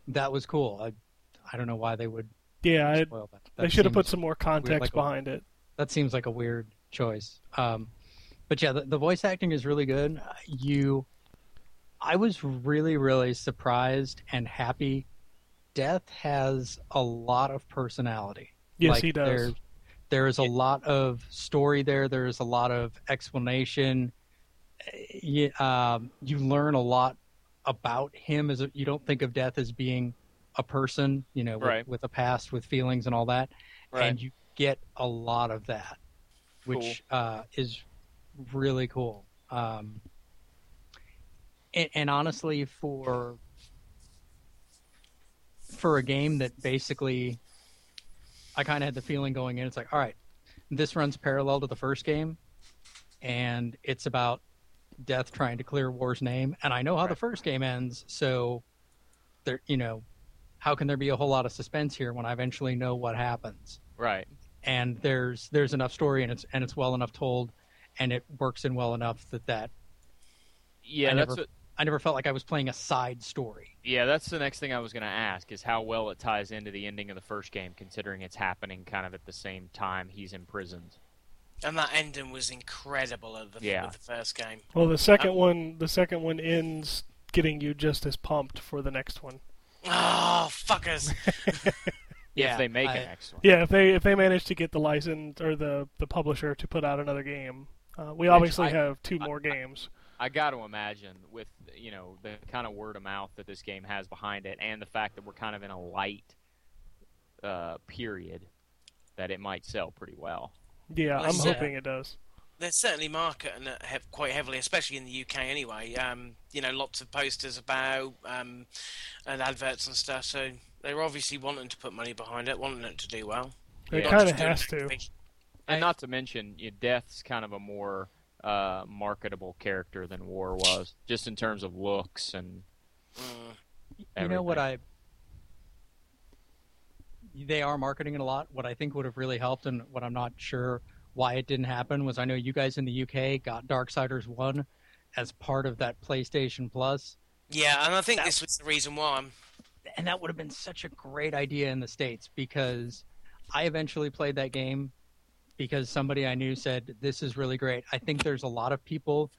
that was cool. I I don't know why they would Yeah, I, spoil that. they should have put some more context like a- behind it. that seems like a weird choice. Um, but yeah, the, the voice acting is really good. You, I was really, really surprised and happy. Death has a lot of personality. Yes, Like, he does. There, there is a lot of story there. There is a lot of explanation. You, um, you learn a lot about him. As a, you don't think of Death as being a person, you know, with, Right. with a past, with feelings and all that Right. and you get a lot of that, which uh, is really cool. Um, and, and honestly, for for a game that basically, I kind of had the feeling going in. It's like, all right, this runs parallel to the first game, and it's about Death trying to clear War's name, and I know how the first game ends, so there, you know, how can there be a whole lot of suspense here when I eventually know what happens? Right. and there's there's enough story and it's and it's well enough told and it works in well enough that that Yeah, I that's never- what, I never felt like I was playing a side story. yeah, that's the next thing I was going to ask is how well it ties into the ending of the first game, considering it's happening kind of at the same time he's imprisoned. And that ending was incredible of the, Yeah. of the first game. Well, the second Um, one, the second one ends getting you just as pumped for the next one. Oh, fuckers. if they make I- an next one. Yeah, if they if they manage to get the license or the the publisher to put out another game, uh, we obviously I- have two I- more games. I got to imagine with you know the kind of word of mouth that this game has behind it, and the fact that we're kind of in a light uh, period, that it might sell pretty well. Yeah, Well, I'm uh, hoping it does. They're certainly marketing it he- quite heavily, especially in the UK anyway. Um, you know, lots of posters about um, and adverts and stuff. So they're obviously wanting to put money behind it, wanting it to do well. It Yeah. kind of has to. big- And not to mention, you Death's kind of a more uh, marketable character than War was, just in terms of looks and. Mm. You know what. I they are marketing it a lot. What I think would have really helped and what I'm not sure why it didn't happen was I know you guys in the UK got Darksiders 1 as part of that PlayStation Plus. Yeah, and I think That- this was the reason why I'm. and that would have been such a great idea in the states because I eventually played that game because somebody I knew said this is really great. I think there's a lot of people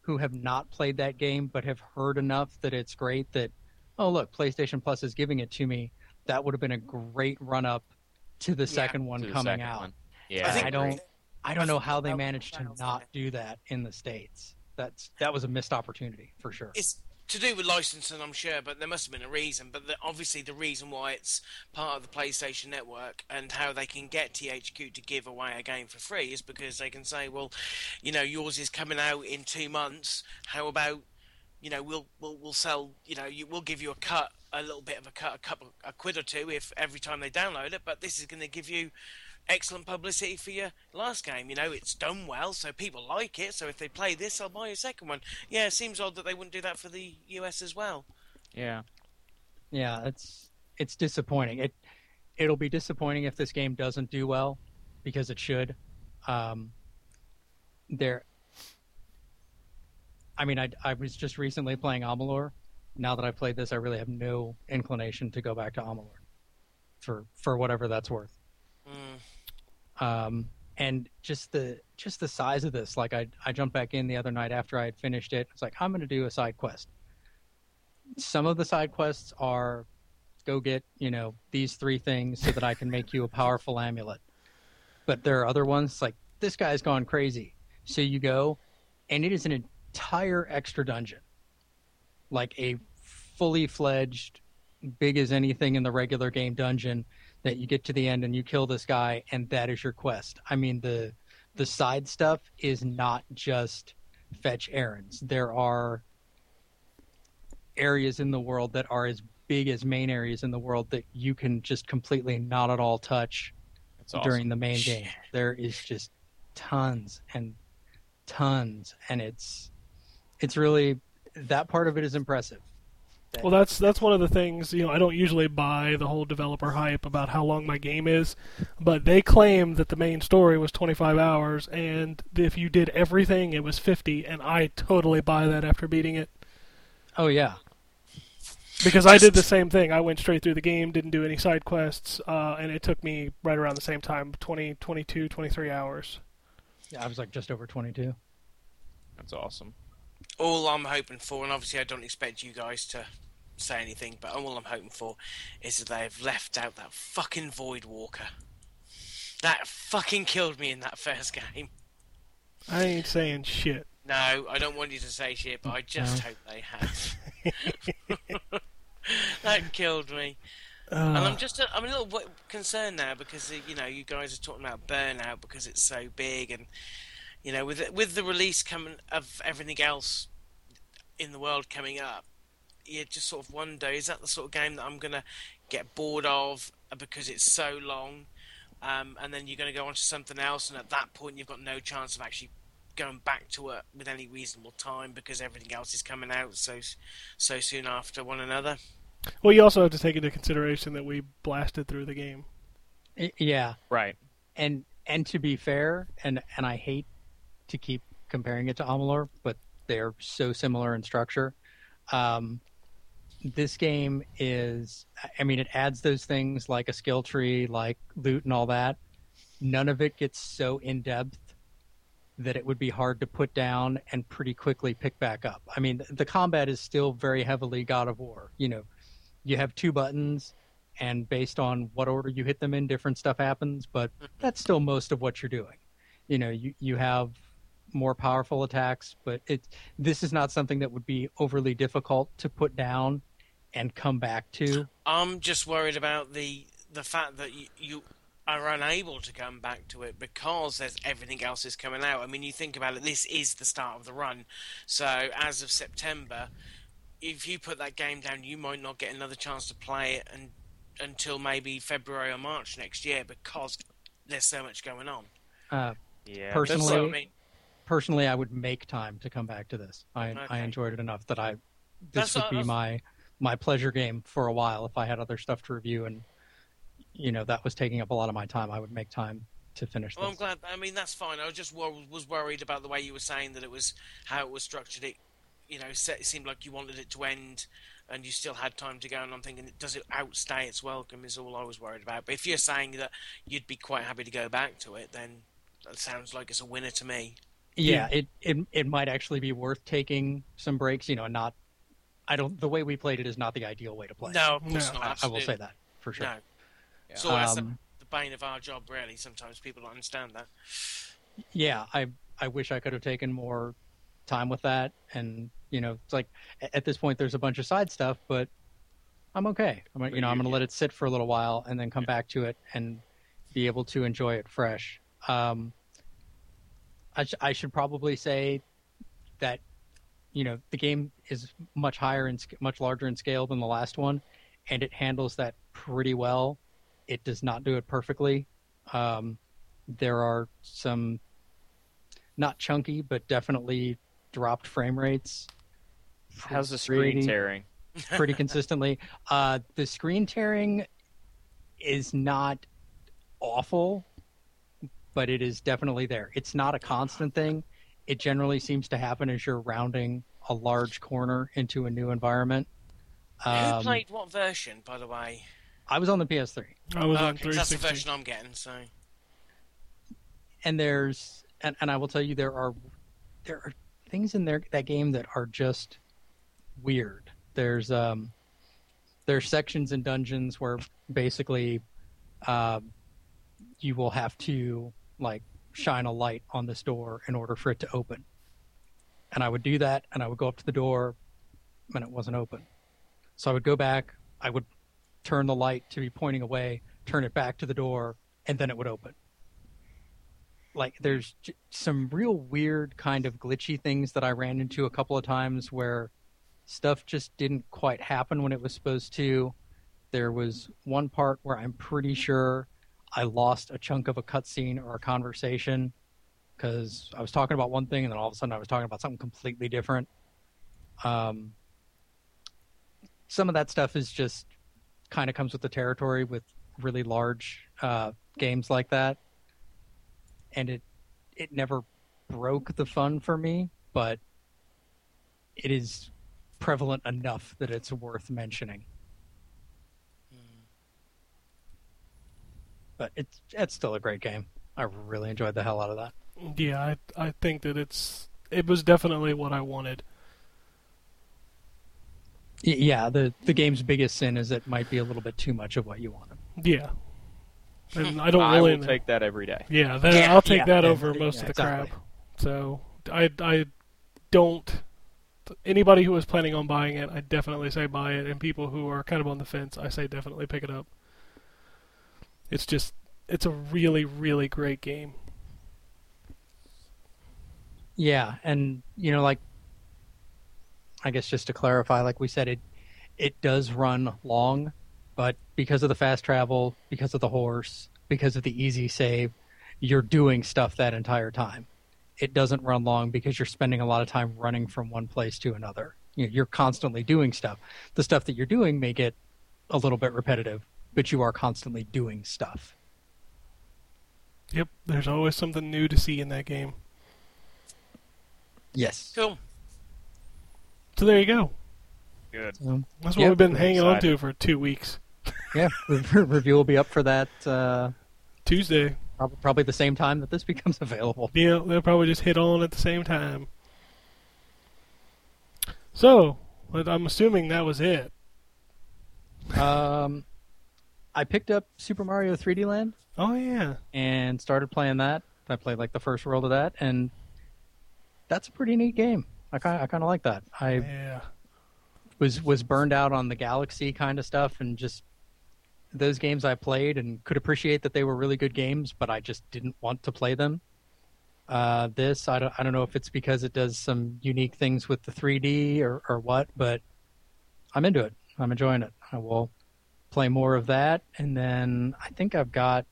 who have not played that game but have heard enough that it's great that oh look, PlayStation Plus is giving it to me. That would have been a great run up to the second one To coming second out. one. I Yeah, think I don't I don't know how they managed to not do that in the states. That's that was a missed opportunity for sure. It's to do with licensing, I'm sure, but there must have been a reason. But the, obviously, the reason why it's part of the PlayStation Network and how they can get THQ to give away a game for free is because they can say, well, you know, yours is coming out in two months. How about, you know, we'll we'll, we'll sell, you know, you, we'll give you a cut, a little bit of a cut, a couple, a quid or two if every time they download it. But this is going to give you excellent publicity for your last game. You know, it's done well, so people like it. So if they play this, I'll buy a second one. Yeah, it seems odd that they wouldn't do that for the US as well. Yeah. Yeah, it's it's disappointing. It it'll be disappointing if this game doesn't do well because it should. Um, there, I mean, I I was just recently playing Amalur. Now that I've played this, I really have no inclination to go back to Amalur for for whatever that's worth. Mm. Um, and just the just the size of this like i i jumped back in the other night after i had finished it. It's like i'm going to do a side quest. Some of the side quests are go get you know these three things so that i can make you a powerful amulet. But there are other ones like this guy's gone crazy. So you go and it is an entire extra dungeon. Like a fully fledged big as anything in the regular game dungeon that you get to the end and you kill this guy and that is your quest. I mean the the side stuff is not just fetch errands. There are areas in the world that are as big as main areas in the world that you can just completely not at all touch awesome. during the main game. There is just tons and tons and it's it's really that part of it is impressive. Well, that's that's one of the things. You know, I don't usually buy the whole developer hype about how long my game is, but they claim that the main story was 25 hours, and if you did everything, it was 50, and I totally buy that after beating it Oh yeah. because I did the same thing. I went straight through the game, didn't do any side quests, uh, and it took me right around the same time 20, 22, 23 hours. Yeah, I was like just over 22. That's awesome. All I'm hoping for, and obviously I don't expect you guys to say anything, but all I'm hoping for is that they've left out that fucking Void Walker. That fucking killed me in that first game. I ain't saying shit. No, I don't want you to say shit, but I just hope they have. that killed me. and I'm Uh, just I'm a little concerned now because uh, you know you guys are talking about burnout because it's so big and you know with with the release coming of everything else in the world coming up, you just sort of wonder is that the sort of game that I'm gonna get bored of uh, because it's so long, um, and then you're gonna go on to something else, and at that point you've got no chance of actually going back to it with any reasonable time because everything else is coming out so so soon after one another. well, you also have to take into consideration that we blasted through the game. Yeah. Right. and and to be fair, and and I hate to keep comparing it to Amalur, but they're so similar in structure. Um, this game is, I mean, it adds those things like a skill tree, like loot and all that. None of it gets so in depth that it would be hard to put down and pretty quickly pick back up. I mean, the combat is still very heavily God of War. You know, you have two buttons, and based on what order you hit them in, different stuff happens, but that's still most of what you're doing. You know, you, you have more powerful attacks, but it this is not something that would be overly difficult to put down and come back to. I'm just worried about the the fact that you, you are unable to come back to it because there's everything else is coming out. I mean, you think about it. This is the start of the run, so as of September, if you put that game down, you might not get another chance to play it and, until maybe February or March next year because there's so much going on. Uh, Yeah. Personally- That's what I mean. Personally, I would make time to come back to this. I I enjoyed it enough that I That's this would what- be my my pleasure game for a while. If I had other stuff to review and you know that was taking up a lot of my time, I would make time to finish Well, I'm glad. I mean, that's fine. I was just wor- was worried about the way you were saying that it was how it was structured. It, you know, it seemed like you wanted it to end, and you still had time to go. And I'm thinking, does it outstay its welcome? Is all I was worried about. But if you're saying that you'd be quite happy to go back to it, then that sounds like it's a winner to me. Yeah, it, it it might actually be worth taking some breaks. You know, and not. I don't. The way we played it is not the ideal way to play. No, No. not. I, I will absolutely. say that for sure. No. So that's the, Um, the bane of our job, really. Sometimes people don't understand that. yeah, I I wish I could have taken more time with that, and you know, it's like at this point there's a bunch of side stuff, but I'm okay. I'm gonna- you know I'm going to let it sit for a little while and then come back to it and be able to enjoy it fresh. Um, I sh- I should probably say that you know the game is much higher and much larger in scale than the last one, and it handles that pretty well. It does not do it perfectly. Um, there are some not chunky, but definitely dropped frame rates. How's the screen Pretty- tearing? pretty consistently. Uh, the screen tearing is not awful, but it is definitely there. It's not a constant thing. It generally seems to happen as you're rounding a large corner into a new environment. Who Um, played what version, by the way? I was on the PS3, I was Oh, on okay, 'cause that's the version I'm getting. So and there's and, and I will tell you there are there are things in there that game that are just weird. There's um there's sections and dungeons where basically um you will have to like shine a light on this door in order for it to open. And I would do that and I would go up to the door and it wasn't open. So I would go back, I would turn the light to be pointing away, turn it back to the door, and then it would open like there's j- some real weird kind of glitchy things that I ran into a couple of times where stuff just didn't quite happen when it was supposed to. There was one part where I'm pretty sure I lost a chunk of a cutscene or a conversation because I was talking about one thing and then all of a sudden I was talking about something completely different. Um, some of that stuff is just kind of comes with the territory with really large uh, games like that and it it never broke the fun for me, but it is prevalent enough that it's worth mentioning. But it's it's still a great game. I really enjoyed the hell out of that. Yeah, I I think that it's it was definitely what I wanted. Yeah, the the game's biggest sin is it might be a little bit too much of what you wanted. Yeah, and I don't I really will take that every day. Yeah, that, Yeah, I'll take yeah, that yeah, over yeah, most of the exactly. crap. So I I don't. Anybody who is planning on buying it, I definitely say buy it, and people who are kind of on the fence, I say definitely pick it up. It's just it's a really really great game. Yeah, and you know, like I guess just to clarify, like we said, it it does run long, but because of the fast travel, because of the horse, because of the easy save, you're doing stuff that entire time. It doesn't run long because you're spending a lot of time running from one place to another. You know, you're constantly doing stuff. The stuff that you're doing may get a little bit repetitive, but you are constantly doing stuff. Yep, there's always something new to see in that game. Yes. cool. So there you go. Good. That's what Yep, we've been we're hanging on to for two weeks. Yeah, the review will be up for that uh, Tuesday. prob- probably the same time that this becomes available. Yeah, they'll probably just hit on at the same time. So, I'm assuming that was it. Um, I picked up Super Mario 3D Land Oh yeah, and started playing that. I played like the first world of that, and that's a pretty neat game. I kind I kind of like that. I yeah. was was burned out on the Galaxy kind of stuff, and just those games I played and could appreciate that they were really good games, but I just didn't want to play them. Uh, this I don't I don't know if it's because it does some unique things with the 3D or or what, but I'm into it. I'm enjoying it. I will play more of that, and then I think I've got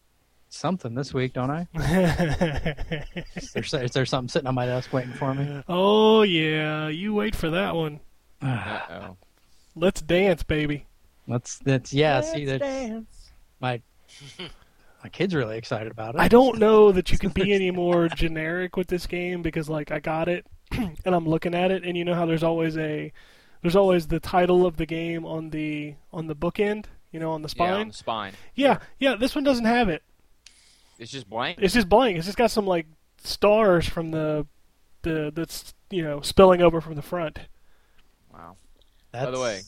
something this week, don't I? Is there, is there something sitting on my desk waiting for me? oh yeah, you wait for that one. Uh-oh. Let's dance, baby. That's that's yeah. see that my my kid's really excited about it. I don't know that you can be any more generic with this game because like I got it and I'm looking at it and you know how there's always a there's always the title of the game on the on the bookend, you know, on the spine. Yeah, on spine. the spine. Yeah, yeah, this one doesn't have it. It's just blank. It's just blank. It's just got some like stars from the the that's you know spilling over from the front. Wow. That's, By the way,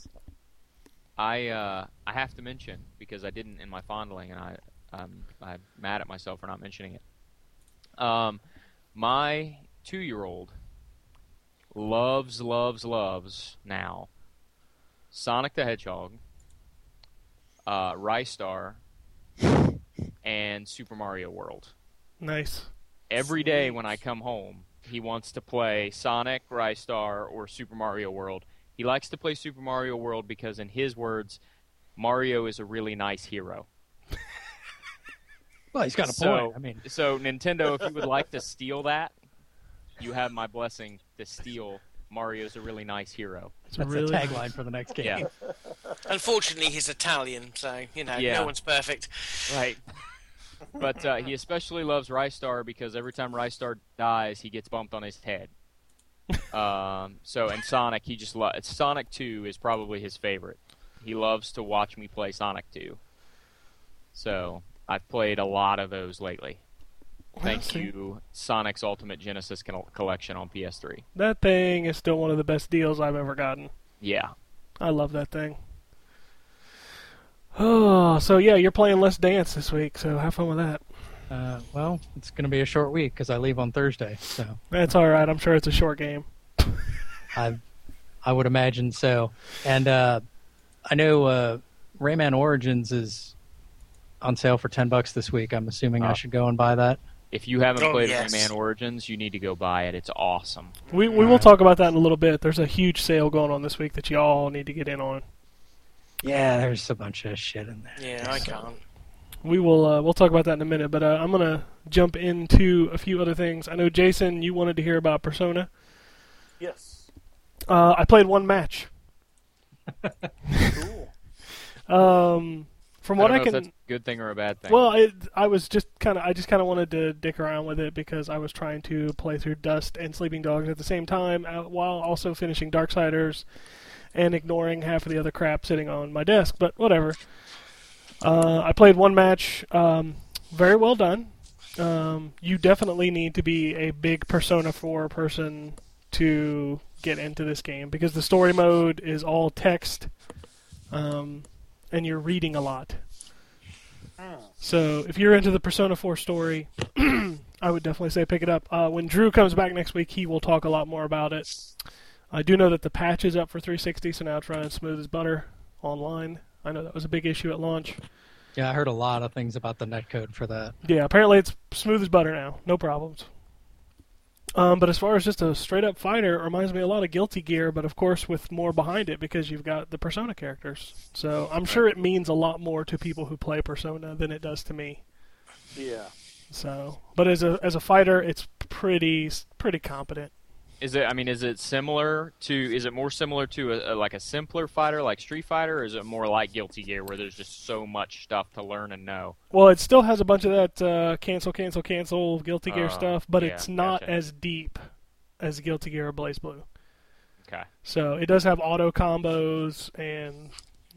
I uh, I have to mention because I didn't in my fondling, and I I'm I'm mad at myself for not mentioning it. Um, my two year old loves loves loves now Sonic the Hedgehog, uh, Ristar, and Super Mario World. Nice. Every day when I come home, he wants to play Sonic, Ristar, or Super Mario World. He likes to play Super Mario World because, in his words, Mario is a really nice hero. Well, he's got a So- point. I mean, So Nintendo, if you would like to steal that, you have my blessing to steal. Mario's a really nice hero. It's that's really the tagline for the next game. Yeah, Unfortunately, he's Italian, so you know Yeah. no one's perfect. right. But uh, he especially loves Ristar because every time Ristar dies, he gets bumped on his head. um, so and Sonic, he just loves. Sonic Two is probably his favorite. He loves to watch me play Sonic Two. So I've played a lot of those lately. Thank see. you, Sonic's Ultimate Genesis Col- Collection on PS3. That thing is still one of the best deals I've ever gotten. Yeah. I love that thing. Oh, so yeah, you're playing Let's Dance this week, so have fun with that. Uh, well, it's going to be a short week because I leave on Thursday. So That's all right. I'm sure it's a short game. I, I would imagine so. And uh, I know uh, Rayman Origins is on sale for ten bucks this week. I'm assuming I Ah. should go and buy that. If you haven't Oh, played yes. Rayman Origins, you need to go buy it. It's awesome. We we will talk about that in a little bit. There's a huge sale going on this week that you all need to get in on. Yeah, there's a bunch of shit in there. Yeah, I can't. We will uh, we'll talk about that in a minute, but uh, I'm gonna jump into a few other things. I know Jason, you wanted to hear about Persona. Yes. Uh, I played one match. Cool. Um, from what I, I, can, if that's a good thing or a bad thing. well, it, I was just kind of I just kind of wanted to dick around with it because I was trying to play through Dust and Sleeping Dogs at the same time, uh, while also finishing Darksiders and ignoring half of the other crap sitting on my desk. But whatever. Uh, I played one match. Um, very well done. Um, you definitely need to be a big Persona 4 person to get into this game because the story mode is all text, um, and you're reading a lot. So if you're into the Persona 4 story, I would definitely say pick it up. Uh, when Drew comes back next week, he will talk a lot more about it. I do know that the patch is up for 360, so now it's running smooth as butter online. I know that was a big issue at launch. Yeah, I heard a lot of things about the netcode for that. Yeah, apparently it's smooth as butter now. No problems. Um, but as far as just a straight up fighter, it reminds me a lot of Guilty Gear, but of course with more behind it because you've got the Persona characters. So I'm sure it means a lot more to people who play Persona than it does to me. Yeah. So, but as a as a fighter, it's pretty pretty competent. Is it? I mean, is it similar to? Is it more similar to a, a, like a simpler fighter like Street Fighter, or is it more like Guilty Gear, where there's just so much stuff to learn and know? Well, it still has a bunch of that uh, cancel, cancel, cancel Guilty Gear Oh, stuff, but yeah, it's not gotcha. as deep as Guilty Gear or BlazBlue. Okay. So it does have auto combos and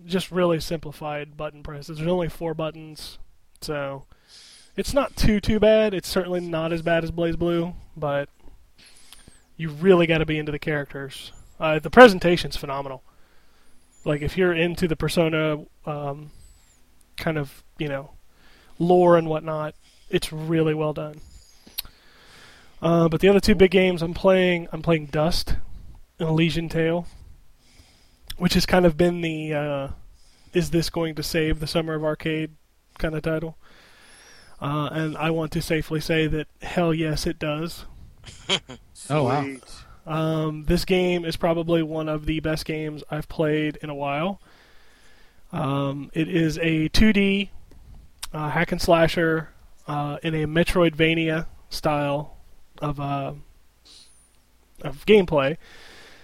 just really simplified button presses. There's only four buttons, so it's not too too bad. It's certainly not as bad as BlazBlue, but you really got to be into the characters. Uh, the presentation's phenomenal. Like if you're into the Persona um, kind of you know lore and whatnot, it's really well done. Uh, but the other two big games I'm playing, I'm playing Dust and Elysian Tail, which has kind of been the uh, "Is this going to save the summer of arcade?" kind of title. Uh, and I want to safely say that hell yes, it does. Oh, wow. Um, this game is probably one of the best games I've played in a while. Um, it is a 2D uh, hack and slasher uh, in a Metroidvania style of uh, of gameplay.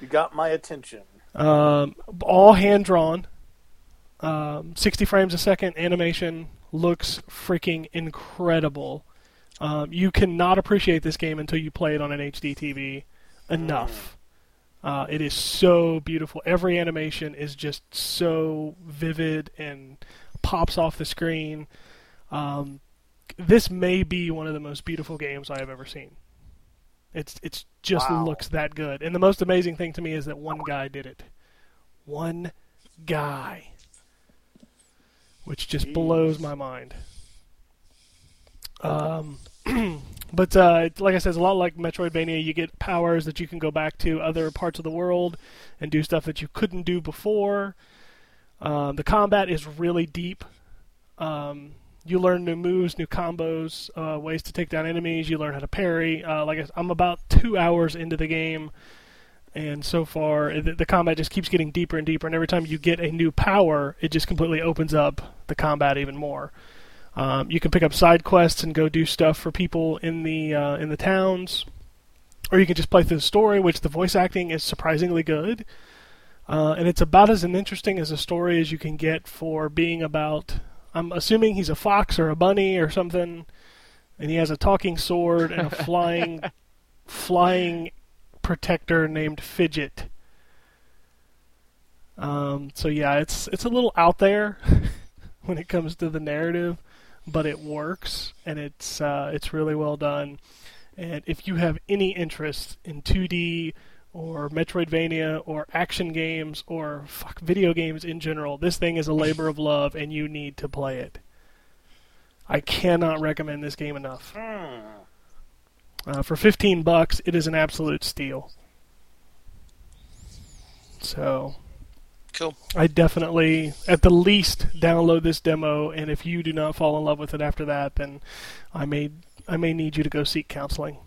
You got my attention. Um, all hand drawn, um, 60 frames a second animation looks freaking incredible. Um, you cannot appreciate this game until you play it on an HD TV enough. Uh, it is so beautiful. Every animation is just so vivid and pops off the screen. Um, this may be one of the most beautiful games I have ever seen. It's it's just Wow. looks that good. And the most amazing thing to me is that one guy did it. One guy. Which just Jeez. blows my mind. Um but uh, like I said, it's a lot like Metroidvania. You get powers that you can go back to other parts of the world and do stuff that you couldn't do before. Um, the combat is really deep. Um, you learn new moves, new combos, uh, ways to take down enemies. You learn how to parry. Uh, like I, I'm about two hours into the game, and so far the, the combat just keeps getting deeper and deeper. And every time you get a new power, it just completely opens up the combat even more. Um, you can pick up side quests and go do stuff for people in the uh, in the towns, or you can just play through the story, which the voice acting is surprisingly good. Uh, and it's about as interesting as a story as you can get for being about. I'm assuming he's a fox or a bunny or something, and he has a talking sword and a flying, flying protector named Fidget. Um, so yeah, it's it's a little out there when it comes to the narrative, but it works and it's uh, it's really well done. And if you have any interest in 2D or Metroidvania or action games or fuck video games in general, this thing is a labor of love and you need to play it. I cannot recommend this game enough. Uh, for 15 bucks, it is an absolute steal. So, Cool. I definitely, at the least, download this demo. And if you do not fall in love with it after that, then I may I may need you to go seek counseling.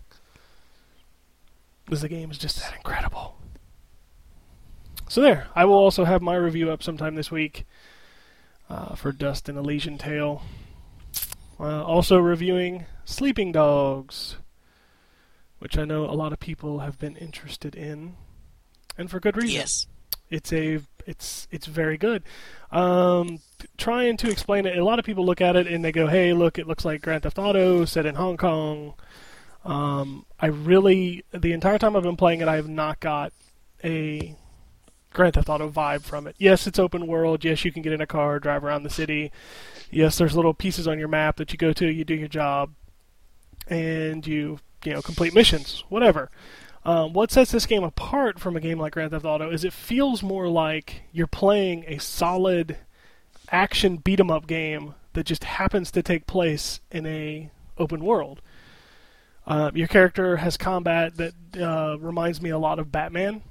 Because the game is just that incredible. So there, I will also have my review up sometime this week uh, for Dust and Elysian Tail. Uh, also reviewing Sleeping Dogs, which I know a lot of people have been interested in, and for good reason Yes. it's a it's it's very good. Um, trying to explain it, a lot of people look at it and they go, "Hey, look, it looks like Grand Theft Auto set in Hong Kong." Um, I really, the entire time I've been playing it, I have not got a Grand Theft Auto vibe from it. Yes, it's open world. Yes, you can get in a car, drive around the city. Yes, there's little pieces on your map that you go to, you do your job, and you you know complete missions, whatever. Um, what sets this game apart from a game like Grand Theft Auto is it feels more like you're playing a solid action beat 'em up game that just happens to take place in a open world. Uh, your character has combat that uh, reminds me a lot of Batman,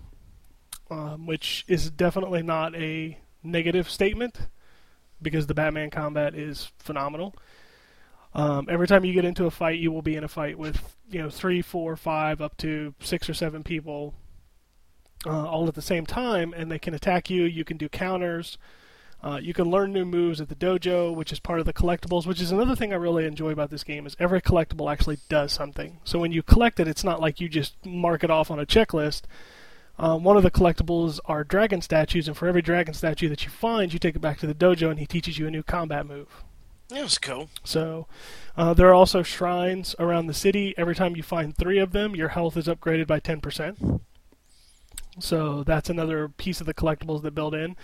um, which is definitely not a negative statement because the Batman combat is phenomenal. Um, every time you get into a fight, you will be in a fight with you know three, four, five, up to six or seven people, uh, all at the same time, and they can attack you. You can do counters. Uh, you can learn new moves at the dojo, which is part of the collectibles. Which is another thing I really enjoy about this game is every collectible actually does something. So when you collect it, it's not like you just mark it off on a checklist. Um, one of the collectibles are dragon statues, and for every dragon statue that you find, you take it back to the dojo, and he teaches you a new combat move. That was cool. So, uh, there are also shrines around the city. Every time you find three of them, your health is upgraded by 10%. So, that's another piece of the collectibles that build in.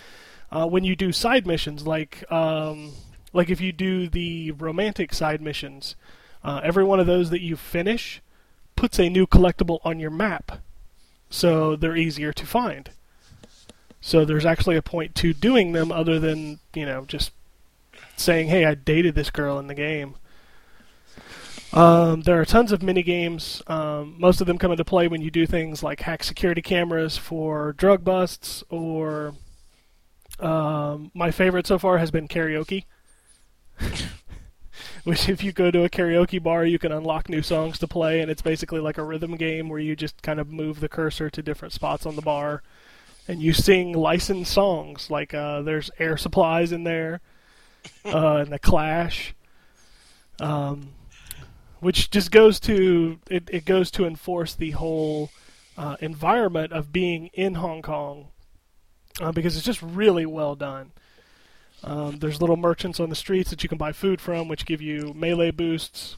Uh, when you do side missions, like um, like if you do the romantic side missions, uh, every one of those that you finish puts a new collectible on your map, so they're easier to find. So there's actually a point to doing them, other than you know just saying, "Hey, I dated this girl in the game." Um, there are tons of mini games. Um, most of them come into play when you do things like hack security cameras for drug busts, or um, my favorite so far has been karaoke. Which, if you go to a karaoke bar, you can unlock new songs to play, and it's basically like a rhythm game where you just kind of move the cursor to different spots on the bar, and you sing licensed songs. Like uh, there's Air Supply's in there, uh, and the Clash, um, which just goes to it, it goes to enforce the whole uh, environment of being in Hong Kong uh, because it's just really well done. Um, there's little merchants on the streets that you can buy food from, which give you melee boosts.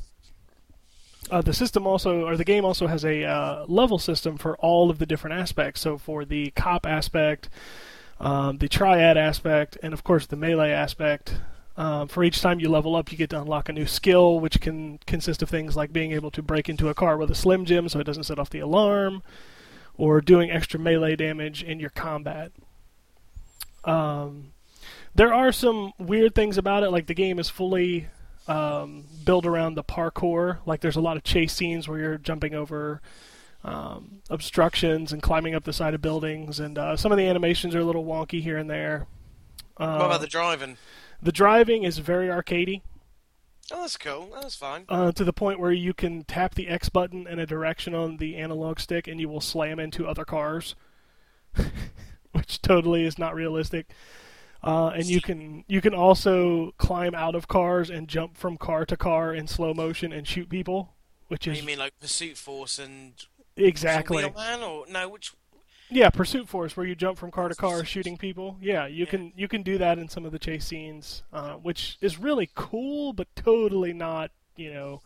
Uh, the system also, or the game also has a uh, level system for all of the different aspects. So for the cop aspect, um, the triad aspect, and of course the melee aspect. Um, for each time you level up, you get to unlock a new skill, which can consist of things like being able to break into a car with a slim jim so it doesn't set off the alarm, or doing extra melee damage in your combat. Um, there are some weird things about it, like the game is fully um, built around the parkour. Like there's a lot of chase scenes where you're jumping over um, obstructions and climbing up the side of buildings, and uh, some of the animations are a little wonky here and there. Uh, what about the driving? The driving is very arcadey. Oh, that's cool. That's fine. uh, to the point where you can tap the X button in a direction on the analog stick and you will slam into other cars, which totally is not realistic. Uh, and you can you can also climb out of cars and jump from car to car in slow motion and shoot people, which is you mean like Pursuit Force and exactly or no? Which yeah Pursuit Force where you jump from car to car shooting people. Yeah, you can you can do that in some of the chase scenes, uh, which is really cool, but totally not you know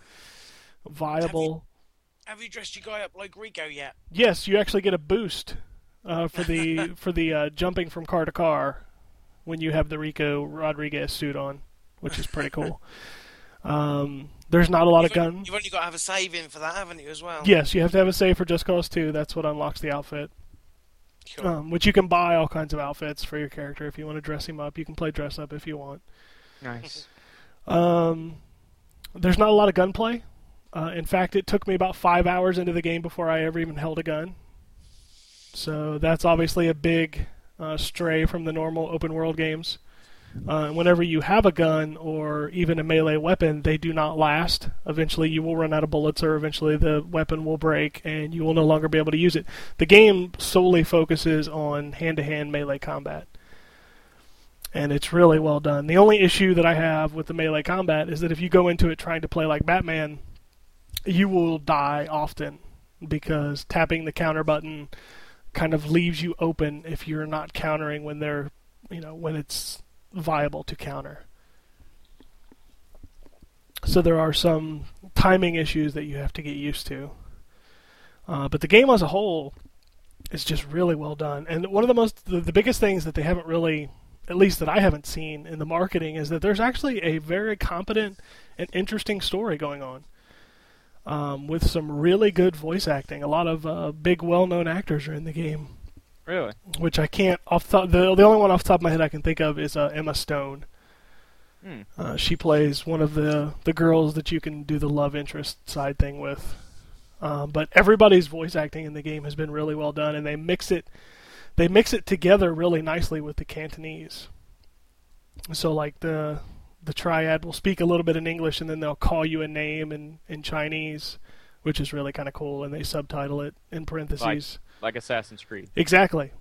viable. have you dressed your guy up like Rico yet? Yes, you actually get a boost uh, for the for the uh, jumping from car to car when you have the Rico Rodriguez suit on, which is pretty cool. Um, there's not a lot of You've only- gun. You've only got to have a save in for that, haven't you, as well? Yes, you have to have a save for Just Cause 2. That's what unlocks the outfit. Cool. Um, which you can buy all kinds of outfits for your character if you want to dress him up. You can play dress up if you want. Nice. Um, there's not a lot of gunplay. Uh, in fact, it took me about five hours into the game before I ever even held a gun. So that's obviously a big uh, stray from the normal open world games. Uh, whenever you have a gun or even a melee weapon, they do not last. Eventually, you will run out of bullets, or eventually the weapon will break, and you will no longer be able to use it. The game solely focuses on hand-to-hand melee combat and it's really well done. The only issue that I have with the melee combat is that if you go into it trying to play like Batman, you will die often because tapping the counter button kind of leaves you open if you're not countering when they're, you know, when it's viable to counter. So there are some timing issues that you have to get used to. Uh, but the game as a whole is just really well done. And one of the most, the, the biggest things that they haven't really at least that I haven't seen in the marketing, is that there's actually a very competent and interesting story going on. Um, with some really good voice acting. A lot of uh, big, well-known actors are in the game, Really? which I can't off the, the the only one off the top of my head I can think of is uh, Emma Stone. Hmm. Uh, she plays one of the the girls that you can do the love interest side thing with. Um, but everybody's voice acting in the game has been really well done, and they mix it they mix it together really nicely with the Cantonese. So like the the triad will speak a little bit in English and then they'll call you a name in, in Chinese, which is really kind of cool, and they subtitle it in parentheses. Like Assassin's Creed. Exactly.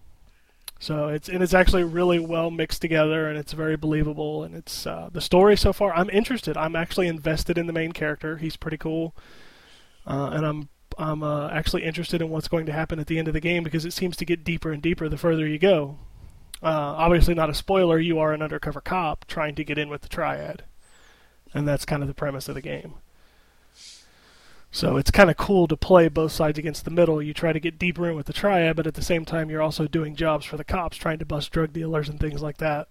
So it's and it's actually really well mixed together, and it's very believable, and it's uh, the story so far. I'm interested. I'm actually invested in the main character. He's pretty cool, uh, and I'm I'm uh, actually interested in what's going to happen at the end of the game because it seems to get deeper and deeper the further you go. Uh, obviously, not a spoiler. You are an undercover cop trying to get in with the triad, and that's kind of the premise of the game. So it's kind of cool to play both sides against the middle. You try to get deeper in with the triad, but at the same time, you're also doing jobs for the cops, trying to bust drug dealers and things like that.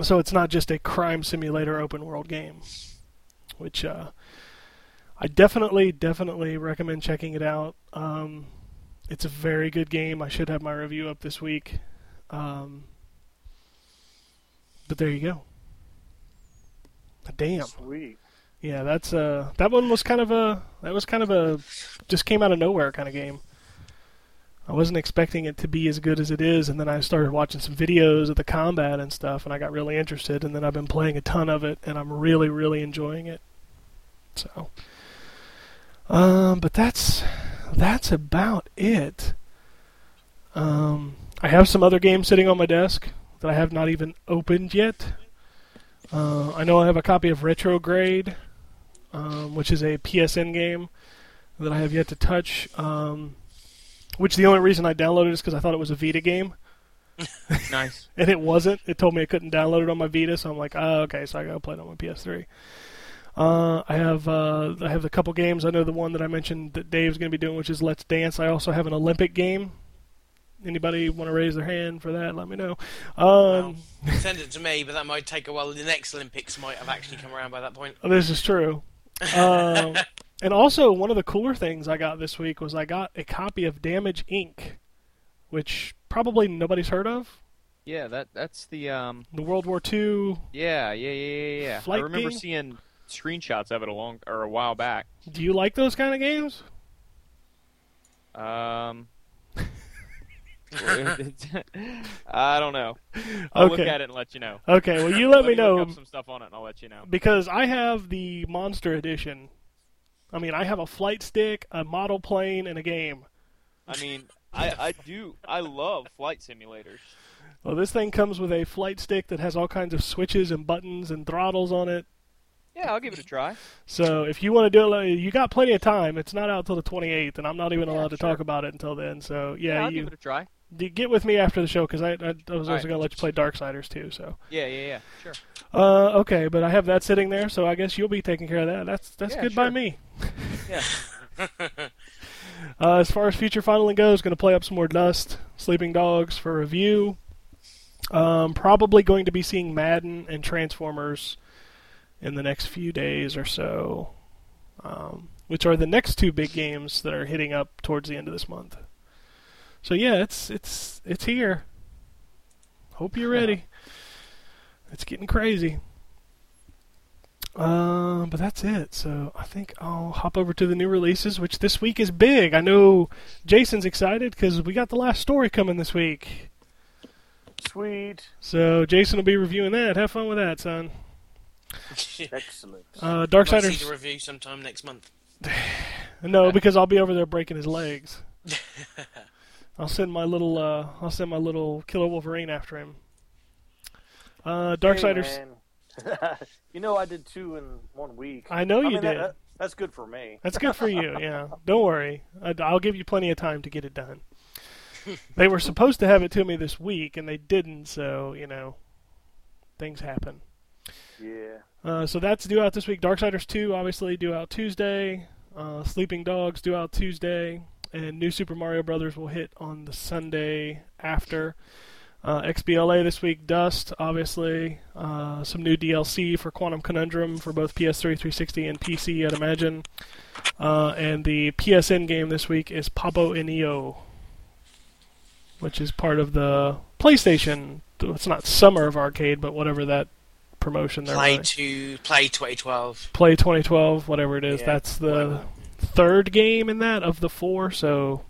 So it's not just a crime simulator open world game, which uh, I definitely, definitely recommend checking it out. Um, it's a very good game. I should have my review up this week. Um, but there you go. Damn. Sweet. Yeah, that's uh that one was kind of a that was kind of a just came out of nowhere kind of game. I wasn't expecting it to be as good as it is, and then I started watching some videos of the combat and stuff, and I got really interested, and then I've been playing a ton of it, and I'm really, really enjoying it. So, um, but that's that's about it. Um, I have some other games sitting on my desk that I have not even opened yet. Uh, I know I have a copy of Retrograde, um, which is a PSN game that I have yet to touch. Um, which the only reason I downloaded is because I thought it was a Vita game, Nice. and it wasn't. It told me I couldn't download it on my Vita, so I'm like, oh, okay, so I gotta play it on my PS3. Uh, I have uh, I have a couple games. I know the one that I mentioned that Dave's going to be doing, which is Let's Dance. I also have an Olympic game. Anybody want to raise their hand for that? Let me know. Um, Send it to me, but that might take a while. The next Olympics might have actually come around by that point. This is true. Um, and also, one of the cooler things I got this week was I got a copy of Damage Inc., which probably nobody's heard of. Yeah, that that's the um. The World War II. Yeah, yeah, yeah, yeah. yeah. I remember game? seeing screenshots of it a long or a while back. Do you like those kind of games? Um. I don't know. I'll look at it and let you know. Okay, well, you let me look know some stuff on it, and I'll let you know. because I have the Monster Edition. I mean, I have a flight stick, a model plane, and a game. I mean, I I do I love flight simulators. Well, this thing comes with a flight stick that has all kinds of switches and buttons and throttles on it. Yeah, I'll give it a try. So if you want to do it, you got plenty of time. It's not out till the 28th, and I'm not even Yeah, allowed to sure. talk about it until then. So Yeah, yeah, I'll you give it a try. Get with me after the show because I, I, I was also right. going to let you play Darksiders too. So Yeah, yeah, yeah. Sure. uh, okay, but I have that sitting there, so I guess you'll be taking care of that. That's that's Yeah, good by me. Yeah. Uh, as far as future funneling goes, going to play up some more Dust, Sleeping Dogs for review. Um, probably going to be seeing Madden and Transformers in the next few days or so, um, which are the next two big games that are hitting up towards the end of this month. So yeah, it's it's it's here. Hope you're ready. It's getting crazy. Um, but that's it. So I think I'll hop over to the new releases, which this week is big. I know Jason's excited because we got the last story coming this week. Sweet. So Jason will be reviewing that. Have fun with that, son. Excellent. Uh, Might see the review sometime next month. No, because I'll be over there breaking his legs. I'll send my little. Uh, I'll send my little killer Wolverine after him. Uh, Darksiders. Hey, you know, I did two in one week. I know I you mean, did. that- that's good for me. That's good for you. Yeah, don't worry. I, I'll give you plenty of time to get it done. they were supposed to have it to me this week, and they didn't. So you know, things happen. Yeah. Uh, so that's due out this week. Darksiders 2, obviously, due out Tuesday. Uh, Sleeping Dogs, due out Tuesday. And New Super Mario Brothers will hit on the Sunday after. Uh, XBLA this week, Dust, obviously. Uh, some new DLC for Quantum Conundrum for both PS3, 360, and PC, I'd imagine. Uh, and the PSN game this week is Papo & Yo, which is part of the PlayStation. It's not Summer of Arcade, but whatever that promotion they're Play running. to play 2012. Play 2012, whatever it is. Yeah, That's the whatever. Third game in that of the four. So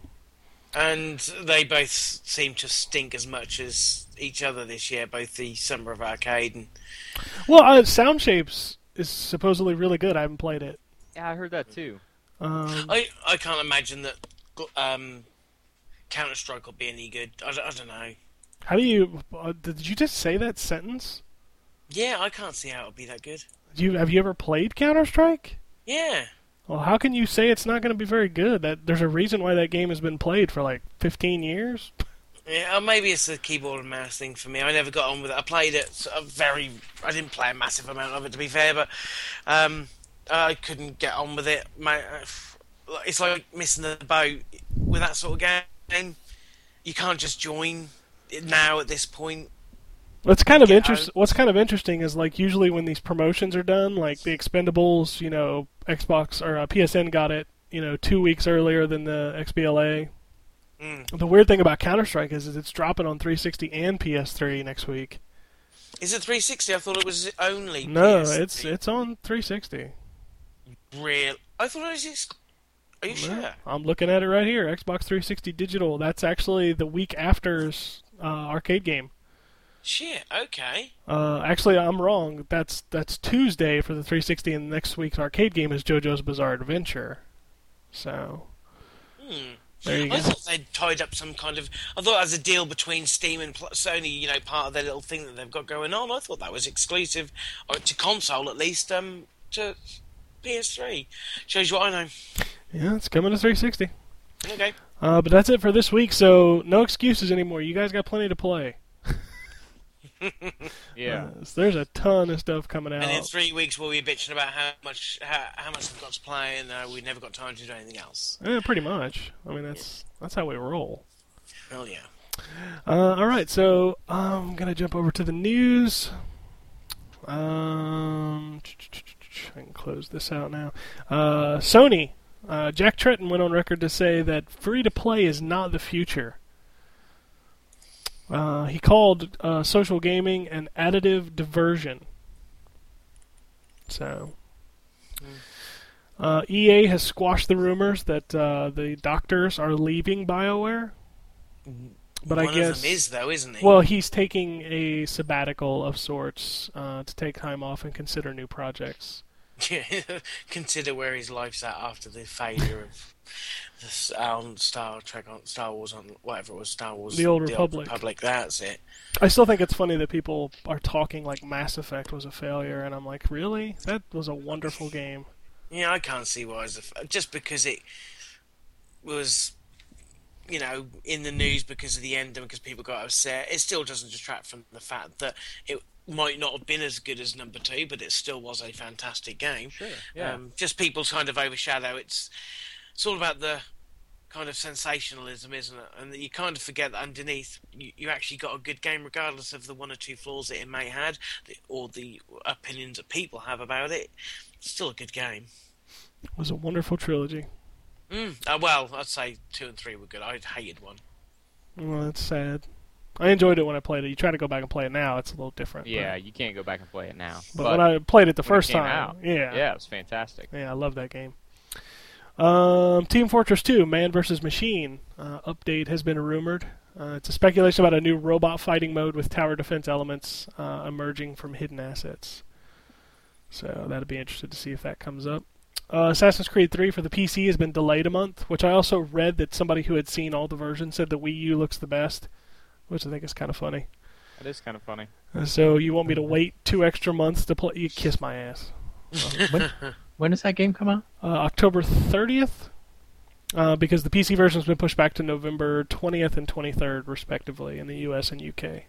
And they both seem to stink as much as each other this year, both the Summer of Arcade and Well, uh, Sound Shapes is supposedly really good. I haven't played it. Yeah, I heard that too. Um, I I can't imagine that um, Counter Strike will be any good. I, don't- I don't know. how do you? Uh, did you just say that sentence? Yeah, I can't see how it'll be that good. Do you have you ever played Counter Strike? Yeah, Well, how can you say it's not going to be very good? That there's a reason why that game has been played for like 15 years. yeah. Or maybe it's a keyboard and mouse thing for me. I never got on with it. I played it very. I didn't play a massive amount of it to be fair, but um, I couldn't get on with it. My, it's like missing the boat with that sort of game. You can't just join now at this point. What's kind of Yeah, interest? I- What's kind of interesting is like usually when these promotions are done, like the Expendables, you know, Xbox or uh, PSN got it, you know, two weeks earlier than the XBLA. Mm. The weird thing about Counter Strike is, is it's dropping on 360 and PS3 next week. Is it 360? I thought it was only. No, PS3. it's it's on 360. real. I thought it was. Ex- Are you sure? I'm looking at it right here. Xbox 360 digital. That's actually the week after's uh, arcade game. Shit. Okay. Uh, actually, I'm wrong. That's that's Tuesday for the 360, and next week's arcade game is JoJo's Bizarre Adventure. So Hmm. there you I go. thought they'd tied up some kind of. I thought it was a deal between Steam and Sony. You know, part of their little thing that they've got going on. I thought that was exclusive or to console, at least. Um, to PS3. Shows you what I know. Yeah, it's coming to 360. Okay. Uh, but that's it for this week. So no excuses anymore. You guys got plenty to play. Yeah. Uh, so there's a ton of stuff coming out. And in three weeks, we'll be bitching about how much how, how much we've got to play, and uh, we never got time to do anything else. Eh, pretty much. I mean, that's that's how we roll. Hell yeah. Uh, all right, so I'm gonna jump over to the news. Um, I can close this out now. Uh, Sony, uh, Jack Tretton went on record to say that free to play is not the future. Uh, he called uh, social gaming an additive diversion. So, uh, EA has squashed the rumors that uh, the doctors are leaving BioWare. But One I guess of them is though, isn't he? well, he's taking a sabbatical of sorts uh, to take time off and consider new projects. consider where his life's at after the failure of the um, Star Trek on Star Wars on whatever it was Star Wars The Old Republic. Republic. That's it. I still think it's funny that people are talking like Mass Effect was a failure, and I'm like, really? That was a wonderful game. Yeah, I can't see why it's a just because it was, you know, in the news because of the ending, because people got upset. It still doesn't detract from the fact that it might not have been as good as number two, but it still was a fantastic game. Sure. Yeah. Um, just people kind of overshadow. It's it's all about the kind of sensationalism, isn't it? And you kind of forget that underneath, you, you actually got a good game, regardless of the one or two flaws that it may had, the- or the opinions that people have about it. It's still a good game. It was a wonderful trilogy. Mm. Uh, well, I'd say two and three were good. I hated one. Well, that's sad. I enjoyed it when I played it. You try to go back and play it now, it's a little different. but- yeah, you can't go back and play it now. But, when I played it the when it first time, out, yeah, yeah, it was fantastic. Yeah, I love that game. Um, Team Fortress 2, Man vs. Machine uh, update has been rumored. Uh, it's a speculation about a new robot fighting mode with tower defense elements uh, emerging from hidden assets. So that'd be interested to see if that comes up. Uh, Assassin's Creed 3 for the PC has been delayed a month, which I also read that somebody who had seen all the versions said the Wii U looks the best, which I think is kind of funny. It is kind of funny. Uh, So you want me to wait two extra months to play? You kiss my ass. when, when does that game come out? uh, October 30th, uh, because the PC version's been pushed back to November 20th and 23rd, respectively, in the US and UK.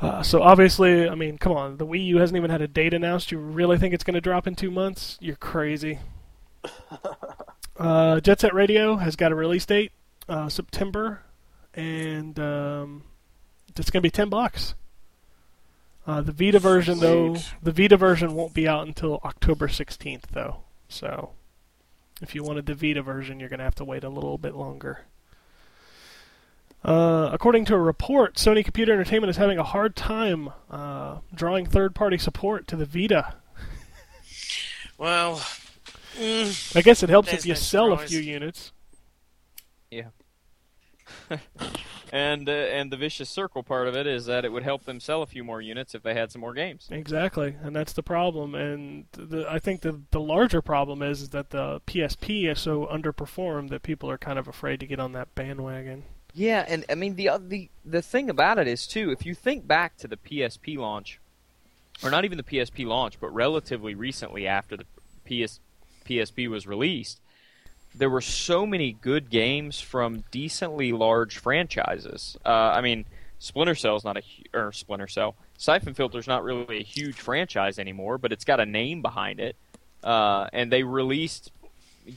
Uh, so obviously, I mean, come on, the Wii U hasn't even had a date announced. You really think it's going to drop in two months? You're crazy. uh, Jet Set Radio has got a release date, uh, September, and um, it's going to be ten bucks. Uh, the Vita version, though, the Vita version won't be out until October 16th, though. So, if you wanted the Vita version, you're going to have to wait a little bit longer. Uh, according to a report, Sony Computer Entertainment is having a hard time uh, drawing third-party support to the Vita. Well, mm, I guess it helps if you no sell a few units. And uh, and the vicious circle part of it is that it would help them sell a few more units if they had some more games. Exactly, and that's the problem. And the, I think the the larger problem is, is that the PSP is so underperformed that people are kind of afraid to get on that bandwagon. Yeah, and I mean the oth- the the thing about it is too, if you think back to the PSP launch, or not even the PSP launch, but relatively recently after the PS PSP was released, there were so many good games from decently large franchises. Uh, I mean, Splinter Cell's not a or Splinter Cell. Siphon Filter's not really a huge franchise anymore, but it's got a name behind it. Uh, and they released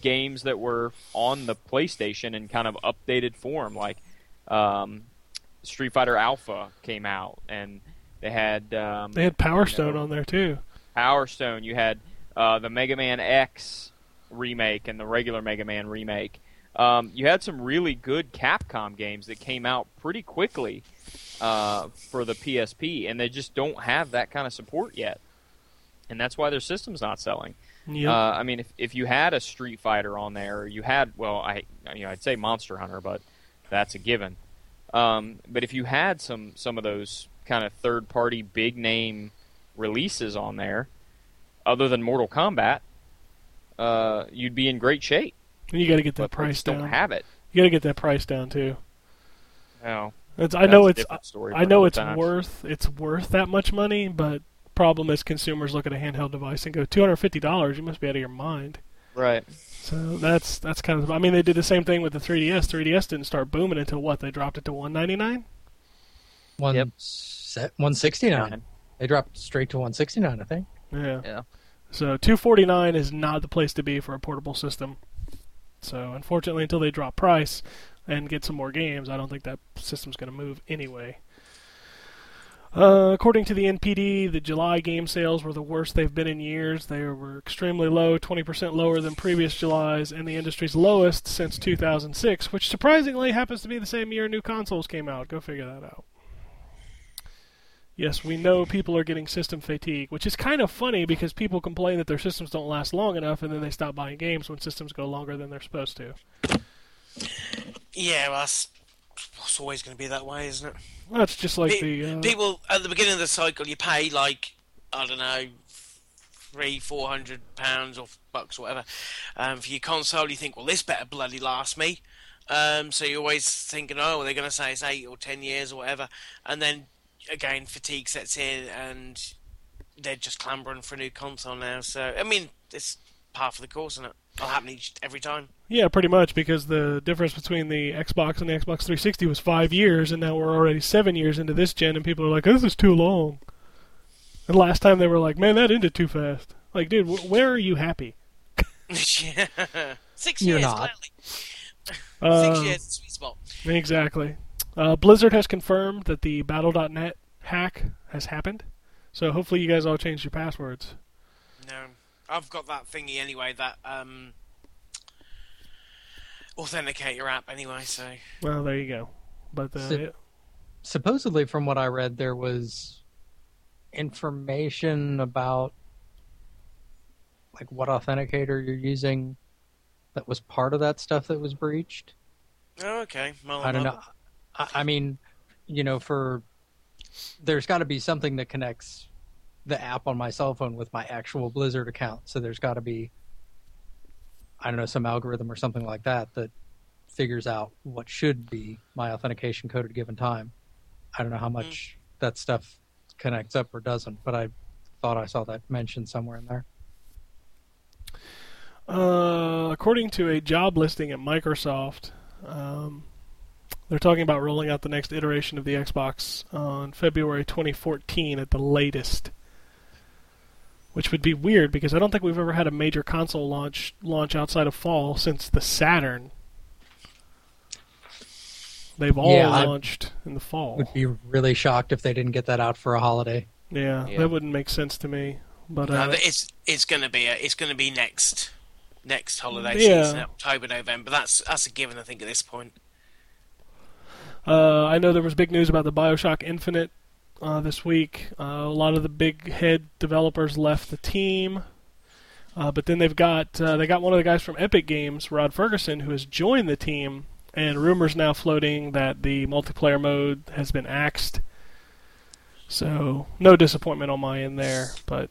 games that were on the PlayStation in kind of updated form, like um, Street Fighter Alpha came out, and they had um, They had Power Stone know. on there too. Power Stone. You had uh, the Mega Man X remake and the regular Mega Man remake. Um, you had some really good Capcom games that came out pretty quickly uh, for the PSP, and they just don't have that kind of support yet, and that's why their system's not selling. Yep. Uh, I mean, if if you had a Street Fighter on there, you had well, I you know I'd say Monster Hunter, but that's a given. Um, but if you had some some of those kind of third party big name releases on there, other than Mortal Kombat, uh, you'd be in great shape. and you got to get that But price down. don't have it. you got to get that price down too. No, It's, I know a it's story I know it's time. worth it's worth that much money, but problem is consumers look at a handheld device and go two hundred fifty dollars. You must be out of your mind. right. So that's that's kind of. I mean, they did the same thing with the 3DS. 3DS didn't start booming until what? They dropped it to 199. One Yep. set, 169. They dropped straight to 169, I think. Yeah. Yeah. So 249 is not the place to be for a portable system. So unfortunately, until they drop price and get some more games, I don't think that system's going to move anyway. Uh, according to the NPD, the July game sales were the worst they've been in years. They were extremely low, 20% lower than previous Julys, and the industry's lowest since 2006, which surprisingly happens to be the same year new consoles came out. Go figure that out. Yes, we know people are getting system fatigue, which is kind of funny because people complain that their systems don't last long enough and then they stop buying games when systems go longer than they're supposed to. yeah, well, that's, it's always going to be that way, isn't it? That's just like Pe- the. Uh, People at the beginning of the cycle, you pay like I don't know, three, four hundred pounds or bucks, or whatever, um, for your console. You think, well, this better bloody last me. Um, so you're always thinking, oh, they're going to say it's eight or ten years or whatever, and then again, fatigue sets in, and they're just clambering for a new console now. So I mean, it's part of the course, isn't it? It'll happen each every time. Yeah, pretty much because the difference between the Xbox and the Xbox 360 was five years, and now we're already seven years into this gen, and people are like, "This is too long." And last time they were like, "Man, that ended too fast." Like, dude, wh- where are you happy? Yeah. Six You're years, not. clearly. Uh, Six years, sweet spot. Exactly. Uh, Blizzard has confirmed that the Battle.net hack has happened, so hopefully you guys all changed your passwords. No, I've got that thingy anyway. That um, your app anyway. So Well, there you go. But uh, So- yeah. supposedly from what I read, there was information about like what authenticator you're using that was part of that stuff that was breached. oh, okay. Well, I don't well, know. I, I mean, you know, for there's got to be something that connects the app on my cell phone with my actual Blizzard account. So there's got to be, I don't know, some algorithm or something like that that figures out what should be my authentication code at a given time. I don't know how much that stuff connects up or doesn't, but I thought I saw that mentioned somewhere in there. Uh, according to a job listing at Microsoft, um, they're talking about rolling out the next iteration of the Xbox on February 2014 at the latest. Which would be weird because I don't think we've ever had a major console launch launch outside of fall since the Saturn. They've all Yeah, I- launched in the fall. I would be really shocked if they didn't get that out for a holiday. Yeah, Yeah. that wouldn't make sense to me. But no, uh, th- it's it's gonna be a, it's gonna be next next holiday Yeah. season, October, November. That's that's a given. I think at this point. Uh, I know there was big news about the Bioshock Infinite uh, this week. Uh, a lot of the big head developers left the team, uh, but then they've got uh, they got one of the guys from Epic Games, Rod Ferguson, who has joined the team. And rumors now floating that the multiplayer mode has been axed. So no disappointment on my end there, but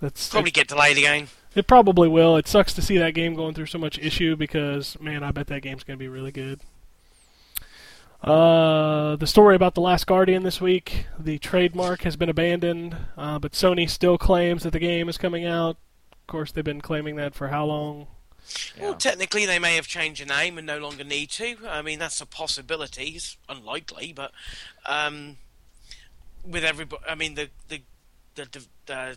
that's Probably get delayed again. it probably will. It sucks to see that game going through so much issue because, man, I bet that game's going to be really good. Uh, the story about The Last Guardian this week the trademark has been abandoned, uh, but Sony still claims that the game is coming out. Of course, they've been claiming that for how long? Well, technically, they may have changed the name and no longer need to. I mean, that's a possibility. It's unlikely, but um, with everybody, I mean, the the the, the, the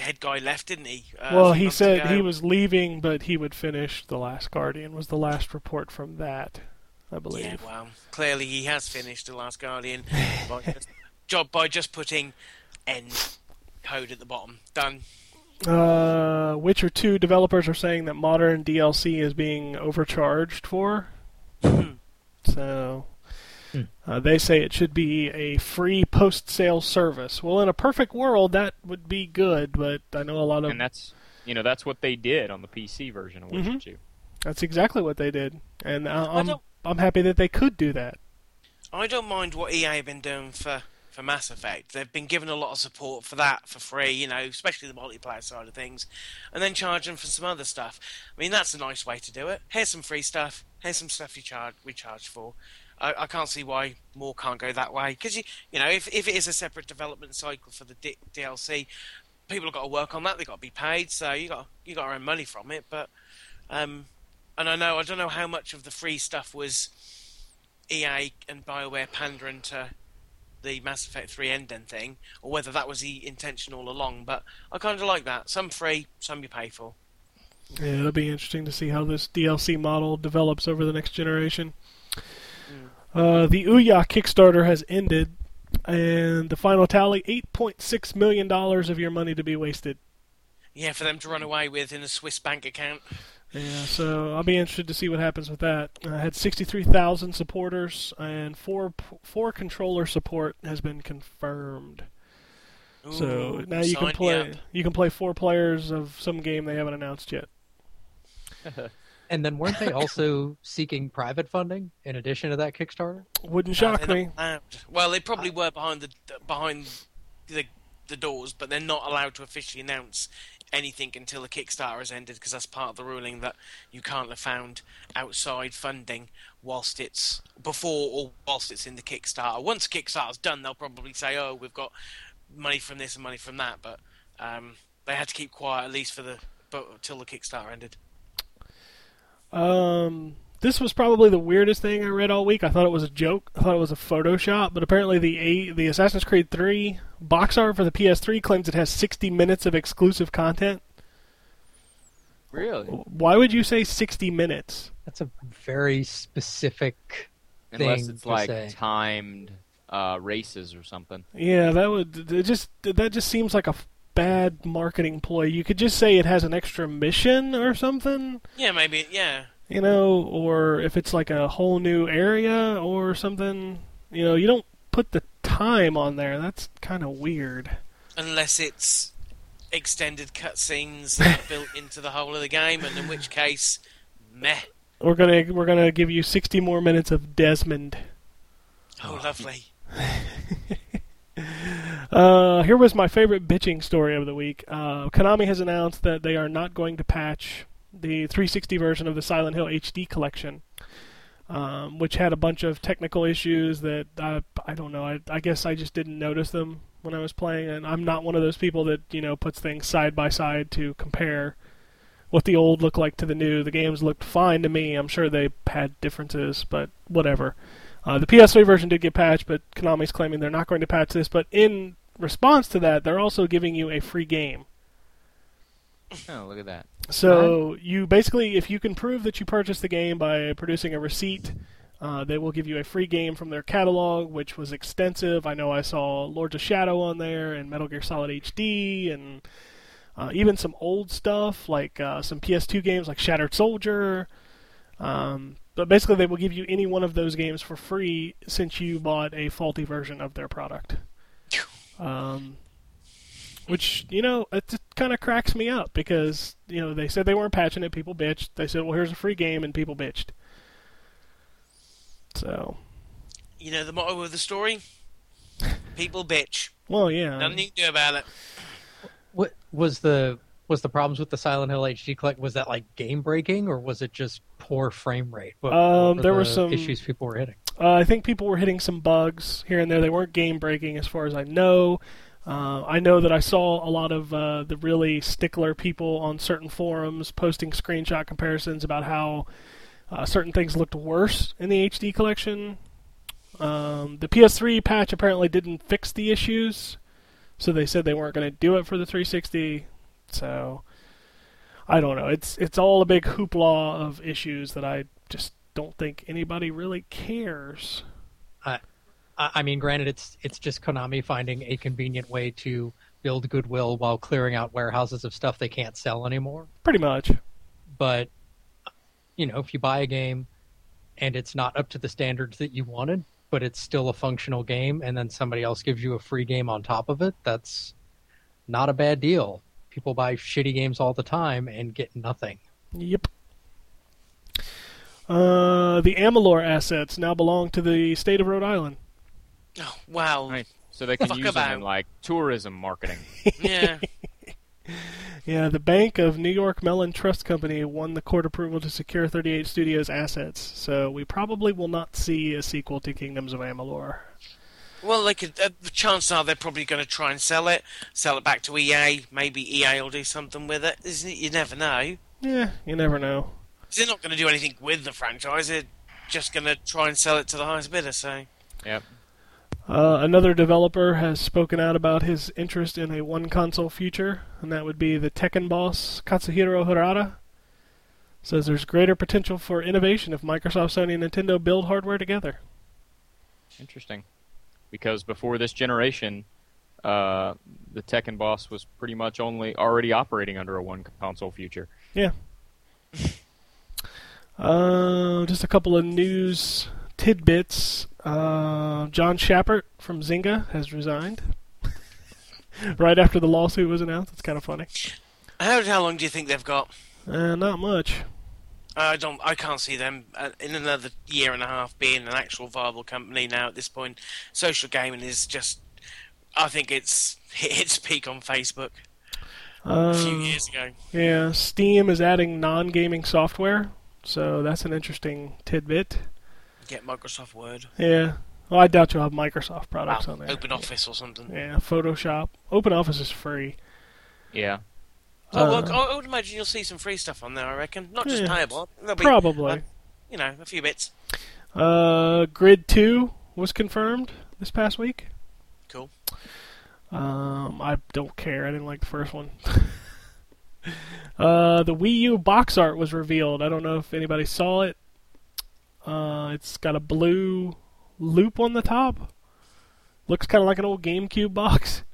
head guy left, didn't he? Uh, well, he said ago. he was leaving, but he would finish The Last Guardian, was the last report from that, I believe. Yeah, well, clearly he has finished the Last Guardian by just, job by just putting end code at the bottom. Done. Uh, Witcher 2 developers are saying that modern DLC is being overcharged for. so, Hmm. uh, they say it should be a free post sale service. Well, in a perfect world, that would be good, but I know a lot of. and that's you know that's what they did on the PC version of Witcher Mhm. 2. That's exactly what they did. And I, I I'm, don't- I'm happy that they could do that. I don't mind what EA have been doing for, for Mass Effect. They've been given a lot of support for that for free, you know, especially the multiplayer side of things, and then charging for some other stuff. I mean, that's a nice way to do it. Here's some free stuff. Here's some stuff you charge we charge for. I, I can't see why more can't go that way because you you know if if it is a separate development cycle for the D- DLC, people have got to work on that. They've got to be paid, so you got you got to earn money from it. But um, and I know I don't know how much of the free stuff was EA and BioWare pandering to the Mass Effect 3 ending thing, or whether that was the intention all along. But I kind of like that. Some free, some you pay for. Yeah, it'll be interesting to see how this DLC model develops over the next generation. Uh, the Ouya Kickstarter has ended, and the final tally: eight point six million dollars of your money to be wasted. Yeah, for them to run away with in a Swiss bank account. Yeah, so I'll be interested to see what happens with that. I had sixty-three thousand supporters, and four four controller support has been confirmed. so now you can play up. you can play four players of some game they haven't announced yet. And then weren't they also seeking private funding in addition to that Kickstarter? Wouldn't shock they're me. allowed. Well, they probably were behind the behind the the doors, but they're not allowed to officially announce anything until the Kickstarter has ended because that's part of the ruling that you can't have found outside funding whilst it's before or whilst it's in the Kickstarter. Once Kickstarter's done, they'll probably say, "Oh, we've got money from this and money from that," but um, they had to keep quiet at least for the but until the Kickstarter ended. Um, this was probably the weirdest thing I read all week. I thought it was a joke. I thought it was a Photoshop, but apparently the the Assassin's Creed 3 box art for the PS3 claims it has 60 minutes of exclusive content. Really? Why would you say 60 minutes? That's a very specific Unless thing it's to like say. timed uh, races or something. Yeah, that would it just that just seems like a bad marketing ploy. You could just say it has an extra mission or something, Yeah, maybe. Yeah, you know, or if it's like a whole new area or something. You know, you don't put the time on there. That's kind of weird. unless it's extended cutscenes that are built into the whole of the game, and in which case, meh. We're gonna we're gonna give you 60 more minutes of Desmond. Oh, lovely. Uh, here was my favorite bitching story of the week. Uh, Konami has announced that they are not going to patch the 360 version of the Silent Hill HD collection, um, which had a bunch of technical issues that I, I don't know. I, I guess I just didn't notice them when I was playing, and I'm not one of those people that you know puts things side by side to compare what the old looked like to the new. The games looked fine to me. I'm sure they had differences, but whatever. Uh, the PS3 version did get patched, but Konami's claiming they're not going to patch this. But in response to that, they're also giving you a free game. Oh, look at that. So you basically, if you can prove that you purchased the game by producing a receipt, uh, they will give you a free game from their catalog, which was extensive. I know I saw Lords of Shadow on there and Metal Gear Solid HD, and uh, even some old stuff like uh, some PS2 games like Shattered Soldier. Um, but basically, they will give you any one of those games for free since you bought a faulty version of their product. Um, which you know it just kind of cracks me up because you know they said they weren't patching it, people bitched. They said, "Well, here's a free game," and people bitched. So, You know the motto of the story? People bitch. well, yeah, Nothing you can do about it. What was the was the problems with the Silent Hill HD collect? Was that like game breaking or was it just poor frame rate? What, Um, what there were the some- issues people were hitting. Uh, I think people were hitting some bugs here and there. They weren't game breaking, as far as I know. Uh, I know that I saw a lot of uh, the really stickler people on certain forums posting screenshot comparisons about how uh, certain things looked worse in the HD collection. Um, the PS3 patch apparently didn't fix the issues, so they said they weren't going to do it for the 360. So I don't know. It's it's all a big hoopla of issues that I just don't think anybody really cares. I, I mean, granted, it's it's just Konami finding a convenient way to build goodwill while clearing out warehouses of stuff they can't sell anymore. Pretty much. But you know, if you buy a game and it's not up to the standards that you wanted, but it's still a functional game, and then somebody else gives you a free game on top of it, that's not a bad deal. People buy shitty games all the time and get nothing. Yep. Uh, the Amalur assets now belong to the state of Rhode Island. Oh, wow. Right. So they can Fuck use them in like tourism marketing. Yeah. Yeah, the Bank of New York Mellon Trust Company won the court approval to secure 38 Studios assets, so we probably will not see a sequel to Kingdoms of Amalur. Well, they could. Uh, the chances are they're probably going to try and sell it, sell it back to EA. Maybe EA will do something with it. Isn't it? You never know. Yeah, you never know. They're not going to do anything with the franchise. They're just going to try and sell it to the highest bidder. So, yep. Uh, another developer has spoken out about his interest in a one console future, and that would be the Tekken boss Katsuhiro Harada. Says there's greater potential for innovation if Microsoft, Sony, and Nintendo build hardware together. Interesting. Because before this generation, uh, the Tekken boss was pretty much only already operating under a one console future. Yeah. uh, just a couple of news tidbits. Uh, John Schappert from Zynga has resigned. right after the lawsuit was announced. It's kind of funny. how how long do you think they've got? Uh, not much. I don't. I can't see them uh, in another year and a half being an actual viable company now. At this point, social gaming is just I think it's hit its peak on Facebook a few years ago. Yeah, Steam is adding non-gaming software, so that's an interesting tidbit. Get Microsoft Word, Yeah. Well, I doubt you'll have Microsoft products Wow, on there. Open Office or something. Yeah, Photoshop. Open Office is free. Yeah. So Uh, well, I I would imagine you'll see some free stuff on there. I reckon, not just Yeah. payable. There'll be, Probably. uh, you know, a few bits. Uh, Grid 2 was confirmed this past week. Cool. Um, I don't care. I didn't like the first one. uh, the Wii U box art was revealed. I don't know if anybody saw it. Uh, it's got a blue loop on the top. Looks kind of like an old GameCube box.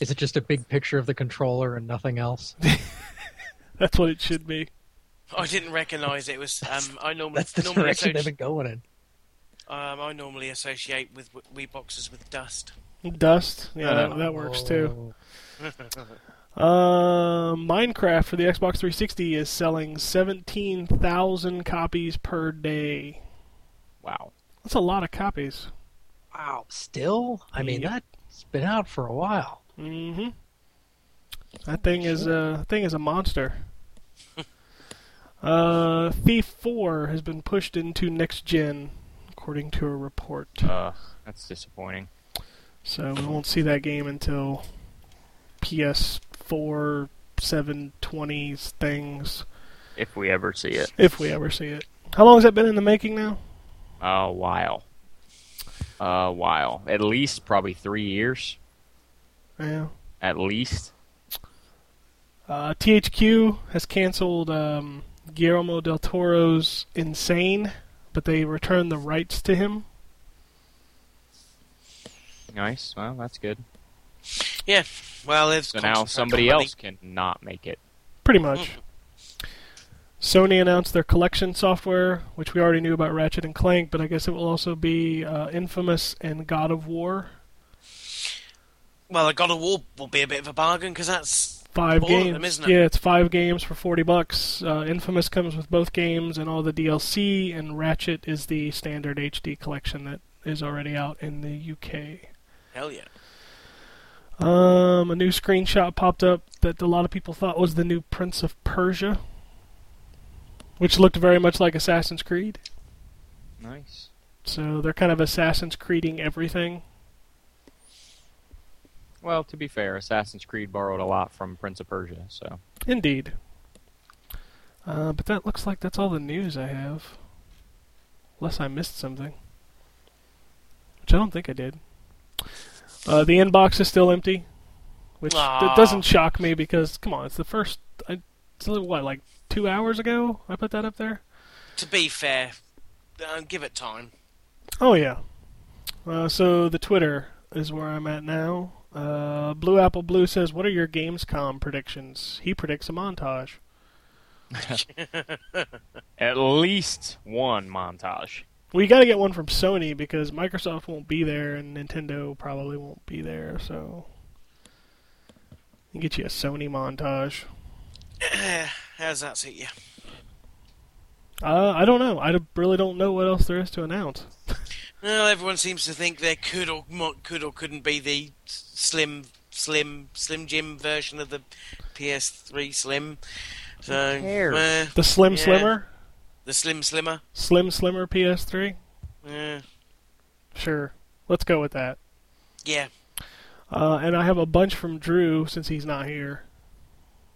Is it just a big picture of the controller and nothing else? That's what it should be. I didn't recognise it. it was um, I normally That's the normally direction they've been going in. um, I normally associate with Wii boxes with dust. Dust. Yeah, that, that works too. Uh, Minecraft for the Xbox 360 is selling 17,000 copies per day. Wow. That's a lot of copies. Wow, still? I mean, Yep. that's been out for a while. Mm-hmm. That thing is a thing is a monster. uh, Thief 4 has been pushed into next gen, according to a report. Uh, that's disappointing. So we won't see that game until PS4, 720s things, If we ever see it. if we ever see it. How long has that been in the making now? A while. A while. At least probably three years. Yeah. At least. Uh, THQ has canceled um, Guillermo del Toro's Insane, but they returned the rights to him. Nice. Well, that's good. Yeah. Well, there's So now somebody else can not make it. Pretty much. Sony announced their collection software, which we already knew about Ratchet and Clank, but I guess it will also be uh, Infamous and God of War. Well, a God of War will be a bit of a bargain because that's Five games. them, isn't it? Yeah, it's five games for forty bucks. Uh, Infamous comes with both games and all the DLC, and Ratchet is the standard HD collection that is already out in the UK. hell yeah. Um, a new screenshot popped up that a lot of people thought was the new Prince of Persia, which looked very much like Assassin's Creed. Nice. So they're kind of Assassin's Creeding everything. Well, to be fair, Assassin's Creed borrowed a lot from Prince of Persia, so. Indeed. Uh, but that looks like that's all the news I have. Unless I missed something. Which I don't think I did. Uh, the inbox is still empty. Which Aw. doesn't shock me because, come on, it's the first. I, it's what, like two hours ago I put that up there? To be fair, uh, give it time. Oh, yeah. Uh, so the Twitter is where I'm at now. Uh, Blue Apple Blue says, What are your Gamescom predictions? He predicts a montage. At least one montage. We got to get one from Sony because Microsoft won't be there and Nintendo probably won't be there. So, you get you a Sony montage. How's that suit you? Uh, I don't know. I really don't know what else there is to announce. Well, everyone seems to think there could or could or couldn't be the slim, slim, slim Jim version of the PS3 Slim. So, cares? eh, The Slim Yeah. Slimmer, the Slim Slimmer. Slim Slimmer PS3. Yeah. Sure, let's go with that. yeah. Uh, and I have a bunch from Drew since he's not here.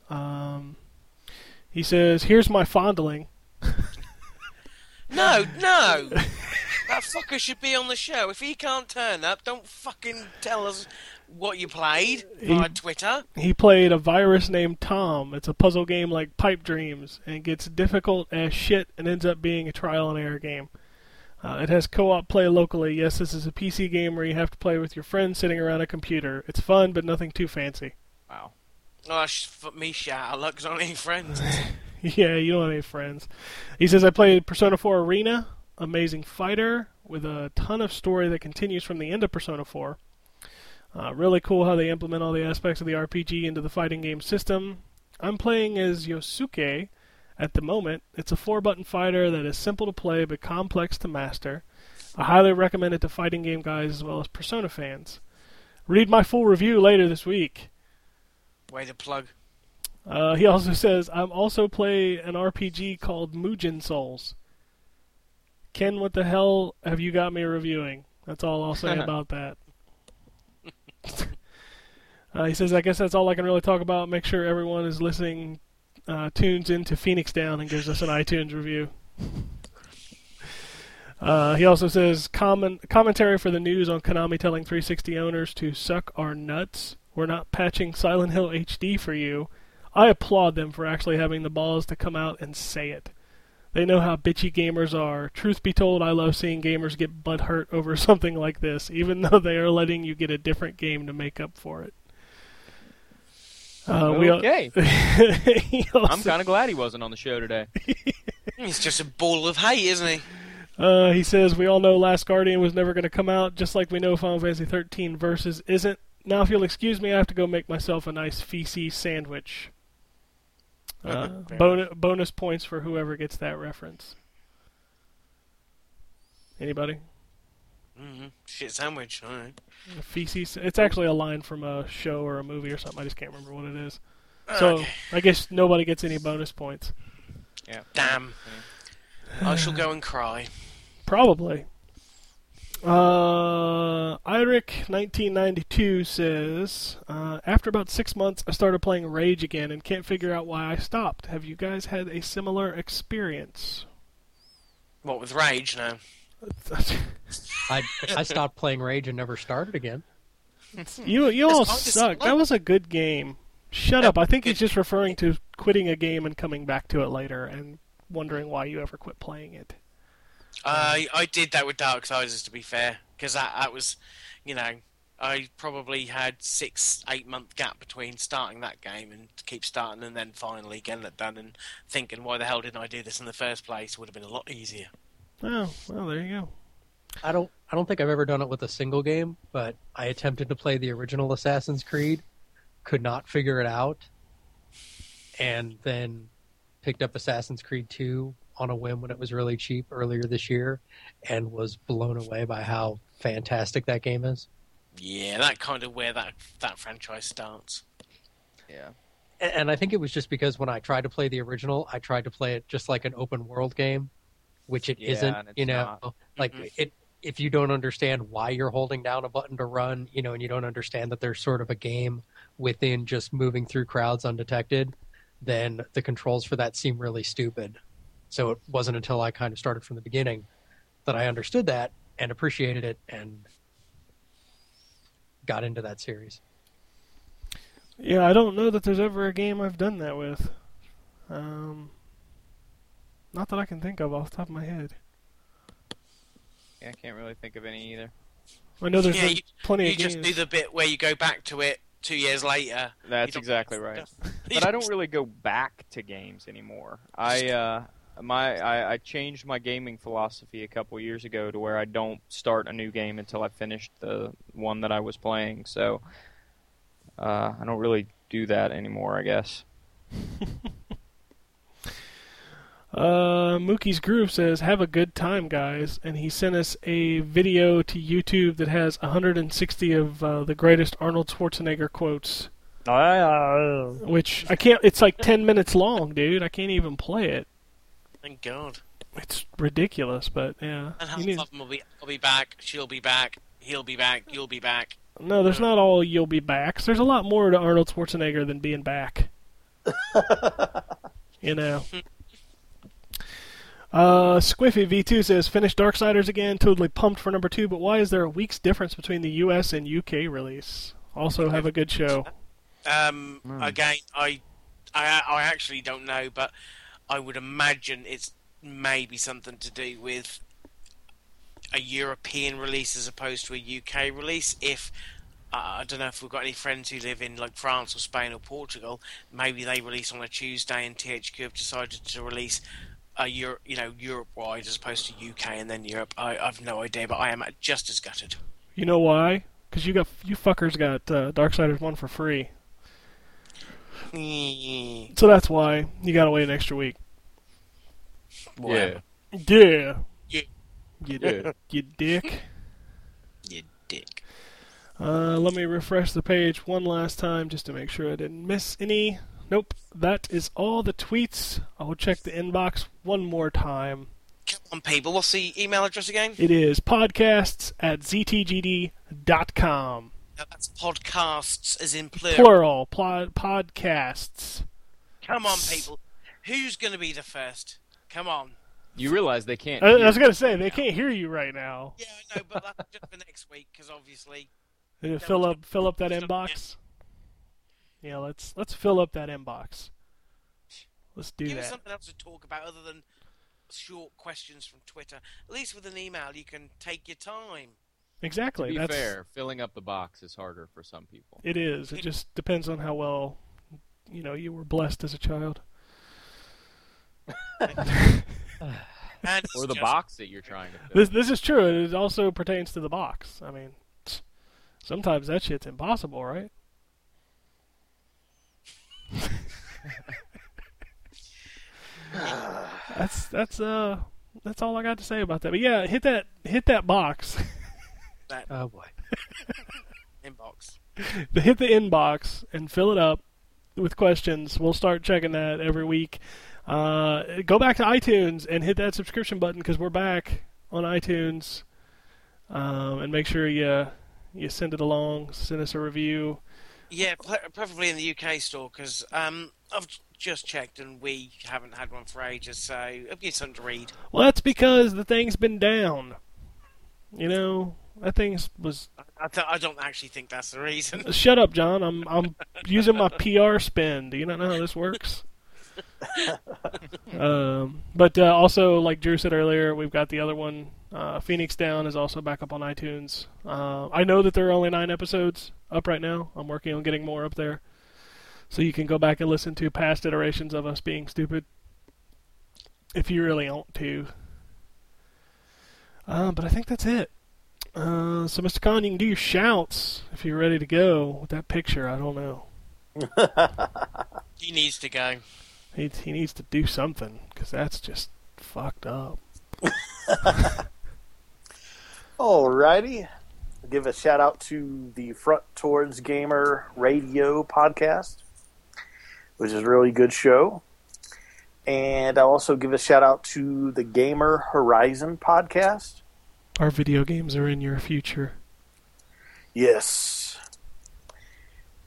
Um, he says, "Here's my fondling." No, no. that fucker should be on the show. If he can't turn up, don't fucking tell us what you played via He- Twitter. He played a virus named Tom. It's a puzzle game like Pipe Dreams, and gets difficult as shit and ends up being a trial and error game. Uh, it has co-op play locally. Yes, this is a PC game where you have to play with your friends sitting around a computer. It's fun, but nothing too fancy. Wow. Oh, sh- me, shout out, look, 'cause I don't have any friends. yeah, you don't have any friends. He says I played Persona 4 Arena, amazing fighter with a ton of story that continues from the end of Persona 4. Uh, really cool how they implement all the aspects of the RPG into the fighting game system. I'm playing as Yosuke at the moment. It's a four button fighter that is simple to play but complex to master. I highly recommend it to fighting game guys as well as Persona fans. Read my full review later this week. Way to plug. Uh, he also says, I'm also play an RPG called Mugen Souls. Ken, what the hell have you got me reviewing? That's all I'll say about that. Uh, he says, I guess that's all I can really talk about. Make sure everyone is listening, uh, tunes into Phoenix Down and gives us an iTunes review. Uh, he also says comment commentary for the news on Konami telling 360 owners to suck our nuts. We're not patching Silent Hill HD for you. I applaud them for actually having the balls to come out and say it. They know how bitchy gamers are. Truth be told, I love seeing gamers get butthurt over something like this, even though they are letting you get a different game to make up for it. Uh, we okay. he also- I'm kind of glad he wasn't on the show today. He's just a ball of hate, isn't he? Uh, he says we all know Last Guardian was never going to come out, just like we know Final Fantasy 13 Versus isn't. Now, if you'll excuse me, I have to go make myself a nice feces sandwich. Uh, Fair bonus bonus points for whoever gets that reference. Anybody? Hmm Shit sandwich. All right. Feces. It's actually a line from a show or a movie or something. I just can't remember what it is. So Okay. I guess nobody gets any bonus points. Yeah. Damn. I shall go and cry. Probably. Uh, Iric1992 says, uh, After about six months, I started playing Rage again and can't figure out why I stopped. Have you guys had a similar experience? What with rage now? I I stopped playing Rage and never started again. you you all It's hard to suck. That was a good game. Shut up. I think he's just referring to quitting a game and coming back to it later and wondering why you ever quit playing it. I I did that with Dark Darksiders to be fair, because that that was, you know, I probably had six eight month gap between starting that game and keep starting and then finally getting it done and thinking why the hell didn't I do this in the first place would have been a lot easier. Oh, well, there you go. I don't I don't think I've ever done it with a single game, but I attempted to play the original Assassin's Creed, could not figure it out, and then picked up Assassin's Creed 2 on a whim when it was really cheap earlier this year and was blown away by how fantastic that game is. Yeah, that kind of where that that franchise starts. Yeah. And and I think it was just because when I tried to play the original, I tried to play it just like an open world game, which it Yeah, not You know, not. like Mhm. it. If you don't understand why you're holding down a button to run, you know, and you don't understand that there's sort of a game within just moving through crowds undetected, then the controls for that seem really stupid. So it wasn't until I kind of started from the beginning that I understood that and appreciated it and got into that series. Yeah, I don't know that there's ever a game I've done that with. Um, not that I can think of off the top of my head. Yeah, I can't really think of any either. I know there's Yeah, been you- plenty You of just games. do the bit where you go back to it two years later. That's exactly right. But I don't really go back to games anymore. I uh, my I, I changed my gaming philosophy a couple years ago to where I don't start a new game until I finished the one that I was playing. So uh, I don't really do that anymore. I guess. Uh, Mookie's Groove says, "Have a good time, guys," and he sent us a video to YouTube that has 160 of uh, the greatest Arnold Schwarzenegger quotes. Which I can't. It's like 10 minutes long, dude. I can't even play it. Thank God. It's ridiculous, but yeah. And half need- of them will be, I'll be back, she'll be back, he'll be back, you'll be back. No, there's not all you'll be backs. There's a lot more to Arnold Schwarzenegger than being back. you know. Uh, Squiffy V2 says, finished Darksiders again, totally pumped for number two, but why is there a week's difference between the US and UK release? Also, have a good show. Um, Hmm. Again, I, I, I actually don't know, but I would imagine it's maybe something to do with a European release as opposed to a UK release. If uh, I don't know if we've got any friends who live in like France or Spain or Portugal, maybe they release on a Tuesday, and THQ have decided to release a Europe, you know, Europe wide as opposed to UK and then Europe. I, I've no idea, but I am just as gutted. You know why? Because you got you fuckers got uh, Darksiders one for free, so that's why you gotta wait an extra week. Whatever. Yeah. Yeah. You, Yeah. you dick. You dick. Uh, let me refresh the page one last time just to make sure I didn't miss any. Nope, that is all the tweets. I'll check the inbox one more time. Come on, people. What's the email address again? It is podcasts at ztgd.com. No, that's podcasts, as in plural. Plural, pl- podcasts. Come on, people. Who's going to be the first? Come on. You realize they can't. I, I was going to say, they now. can't hear you right now. Yeah, I know, but that's just for next week because obviously. Fill up, fill up that inbox. yeah. Inbox. Yeah, let's let's fill up that inbox. Let's do Give us that. something else to talk about other than short questions from Twitter. At least with an email, you can take your time. Exactly. To be That's fair, filling up the box is harder for some people. it is. It just depends on how well you know you were blessed as a child. Or the just- box that you're trying to fill. This this is true. It also pertains to the box. I mean, sometimes that shit's impossible, right? that's that's uh that's all I got to say about that. But yeah, hit that hit that box. Oh boy. inbox. hit the inbox and fill it up with questions. We'll start checking that every week. Uh, go back to iTunes and hit that subscription button because we're back on iTunes. Um, and make sure you you send it along. Send us a review. Yeah, pre- preferably in the UK store because um, I've just checked and we haven't had one for ages, so it'll be something to read. Well, that's because the thing's been down. You know that thing was. I, th- I don't actually think that's the reason. Shut up, John. I'm I'm using my PR spin. Do you not know how this works? um, but uh, also, like Drew said earlier, we've got the other one. Uh, Phoenix Down is also back up on iTunes. Uh, I know that there are only nine episodes up right now. I'm working on getting more up there, so you can go back and listen to past iterations of us being stupid, if you really want to. Uh, but I think that's it. Uh, so, Mr. Khan, you can do your shouts if you're ready to go with that picture. I don't know. He needs to go. He he needs to do something because that's just fucked up. Alrighty. Give a shout out to the Front Towards Gamer Radio podcast, which is a really good show. And I'll also give a shout out to the Gamer Horizon podcast. Our video games are in your future. Yes.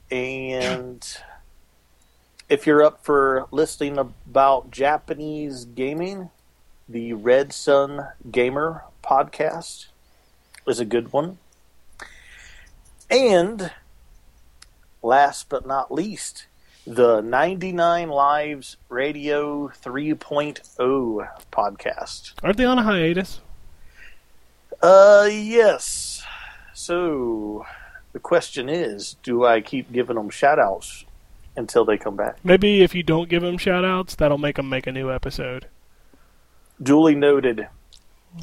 And if you're up for listening about Japanese gaming, the Red Sun Gamer podcast is a good one. And last but not least, the 99 Lives Radio 3.0 podcast. Aren't they on a hiatus? Uh, yes. So the question is, do I keep giving them shout outs until they come back? Maybe if you don't give them shout outs, that'll make them make a new episode. Duly noted.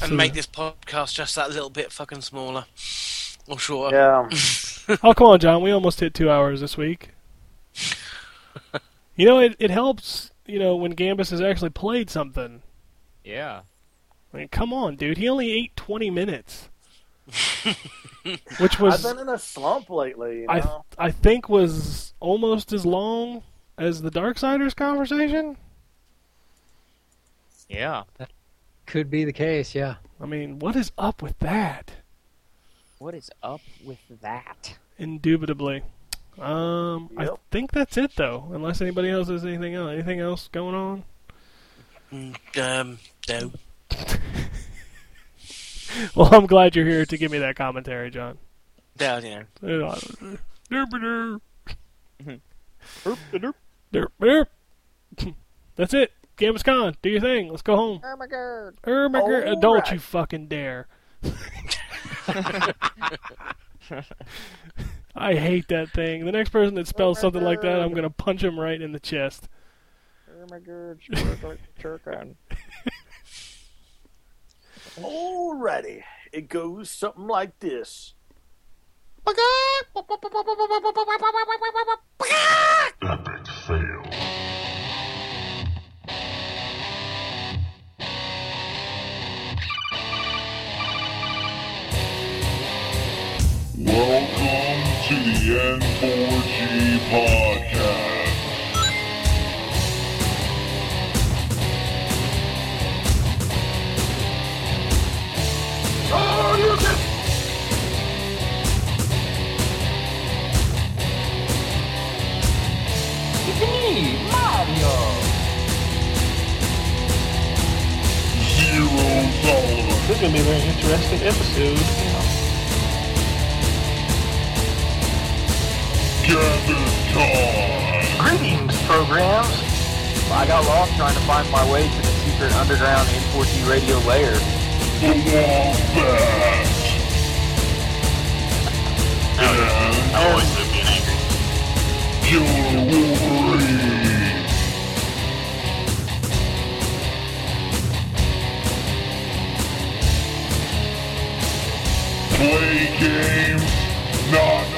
And make this podcast just that little bit fucking smaller. Or shorter. Yeah. Oh, come on, John. We almost hit two hours this week. You know, it, it helps, you know, when Gambus has actually played something. Yeah. I mean, come on, dude. He only ate 20 minutes. Which was, I've been in a slump lately. You I, know? I think, was almost as long as the Darksiders conversation. Yeah. Could be the case, yeah. I mean, what is up with that? What is up with that? Indubitably. Um, I think that's it though. Unless anybody else has anything else. Anything else going on? Mm, Um, no. Well, I'm glad you're here to give me that commentary, John. No, you know. Derp, derp. Derp, derp. That's it. Gambus Con, do your thing. Let's go home. Oh my god. Oh my god. Don't right. you fucking dare. I hate that thing. The next person that spells something like that, I'm gonna punch him right in the chest. Alrighty. It goes something like this. Epic fail. Welcome to the N4G Podcast. Zero Solomon. This is to be a very interesting episode. Greetings, programs. I got lost trying to find my way to the secret underground N4G radio layer. The Wombat. And I always live being angry. Killer Wolverine. Play games, not.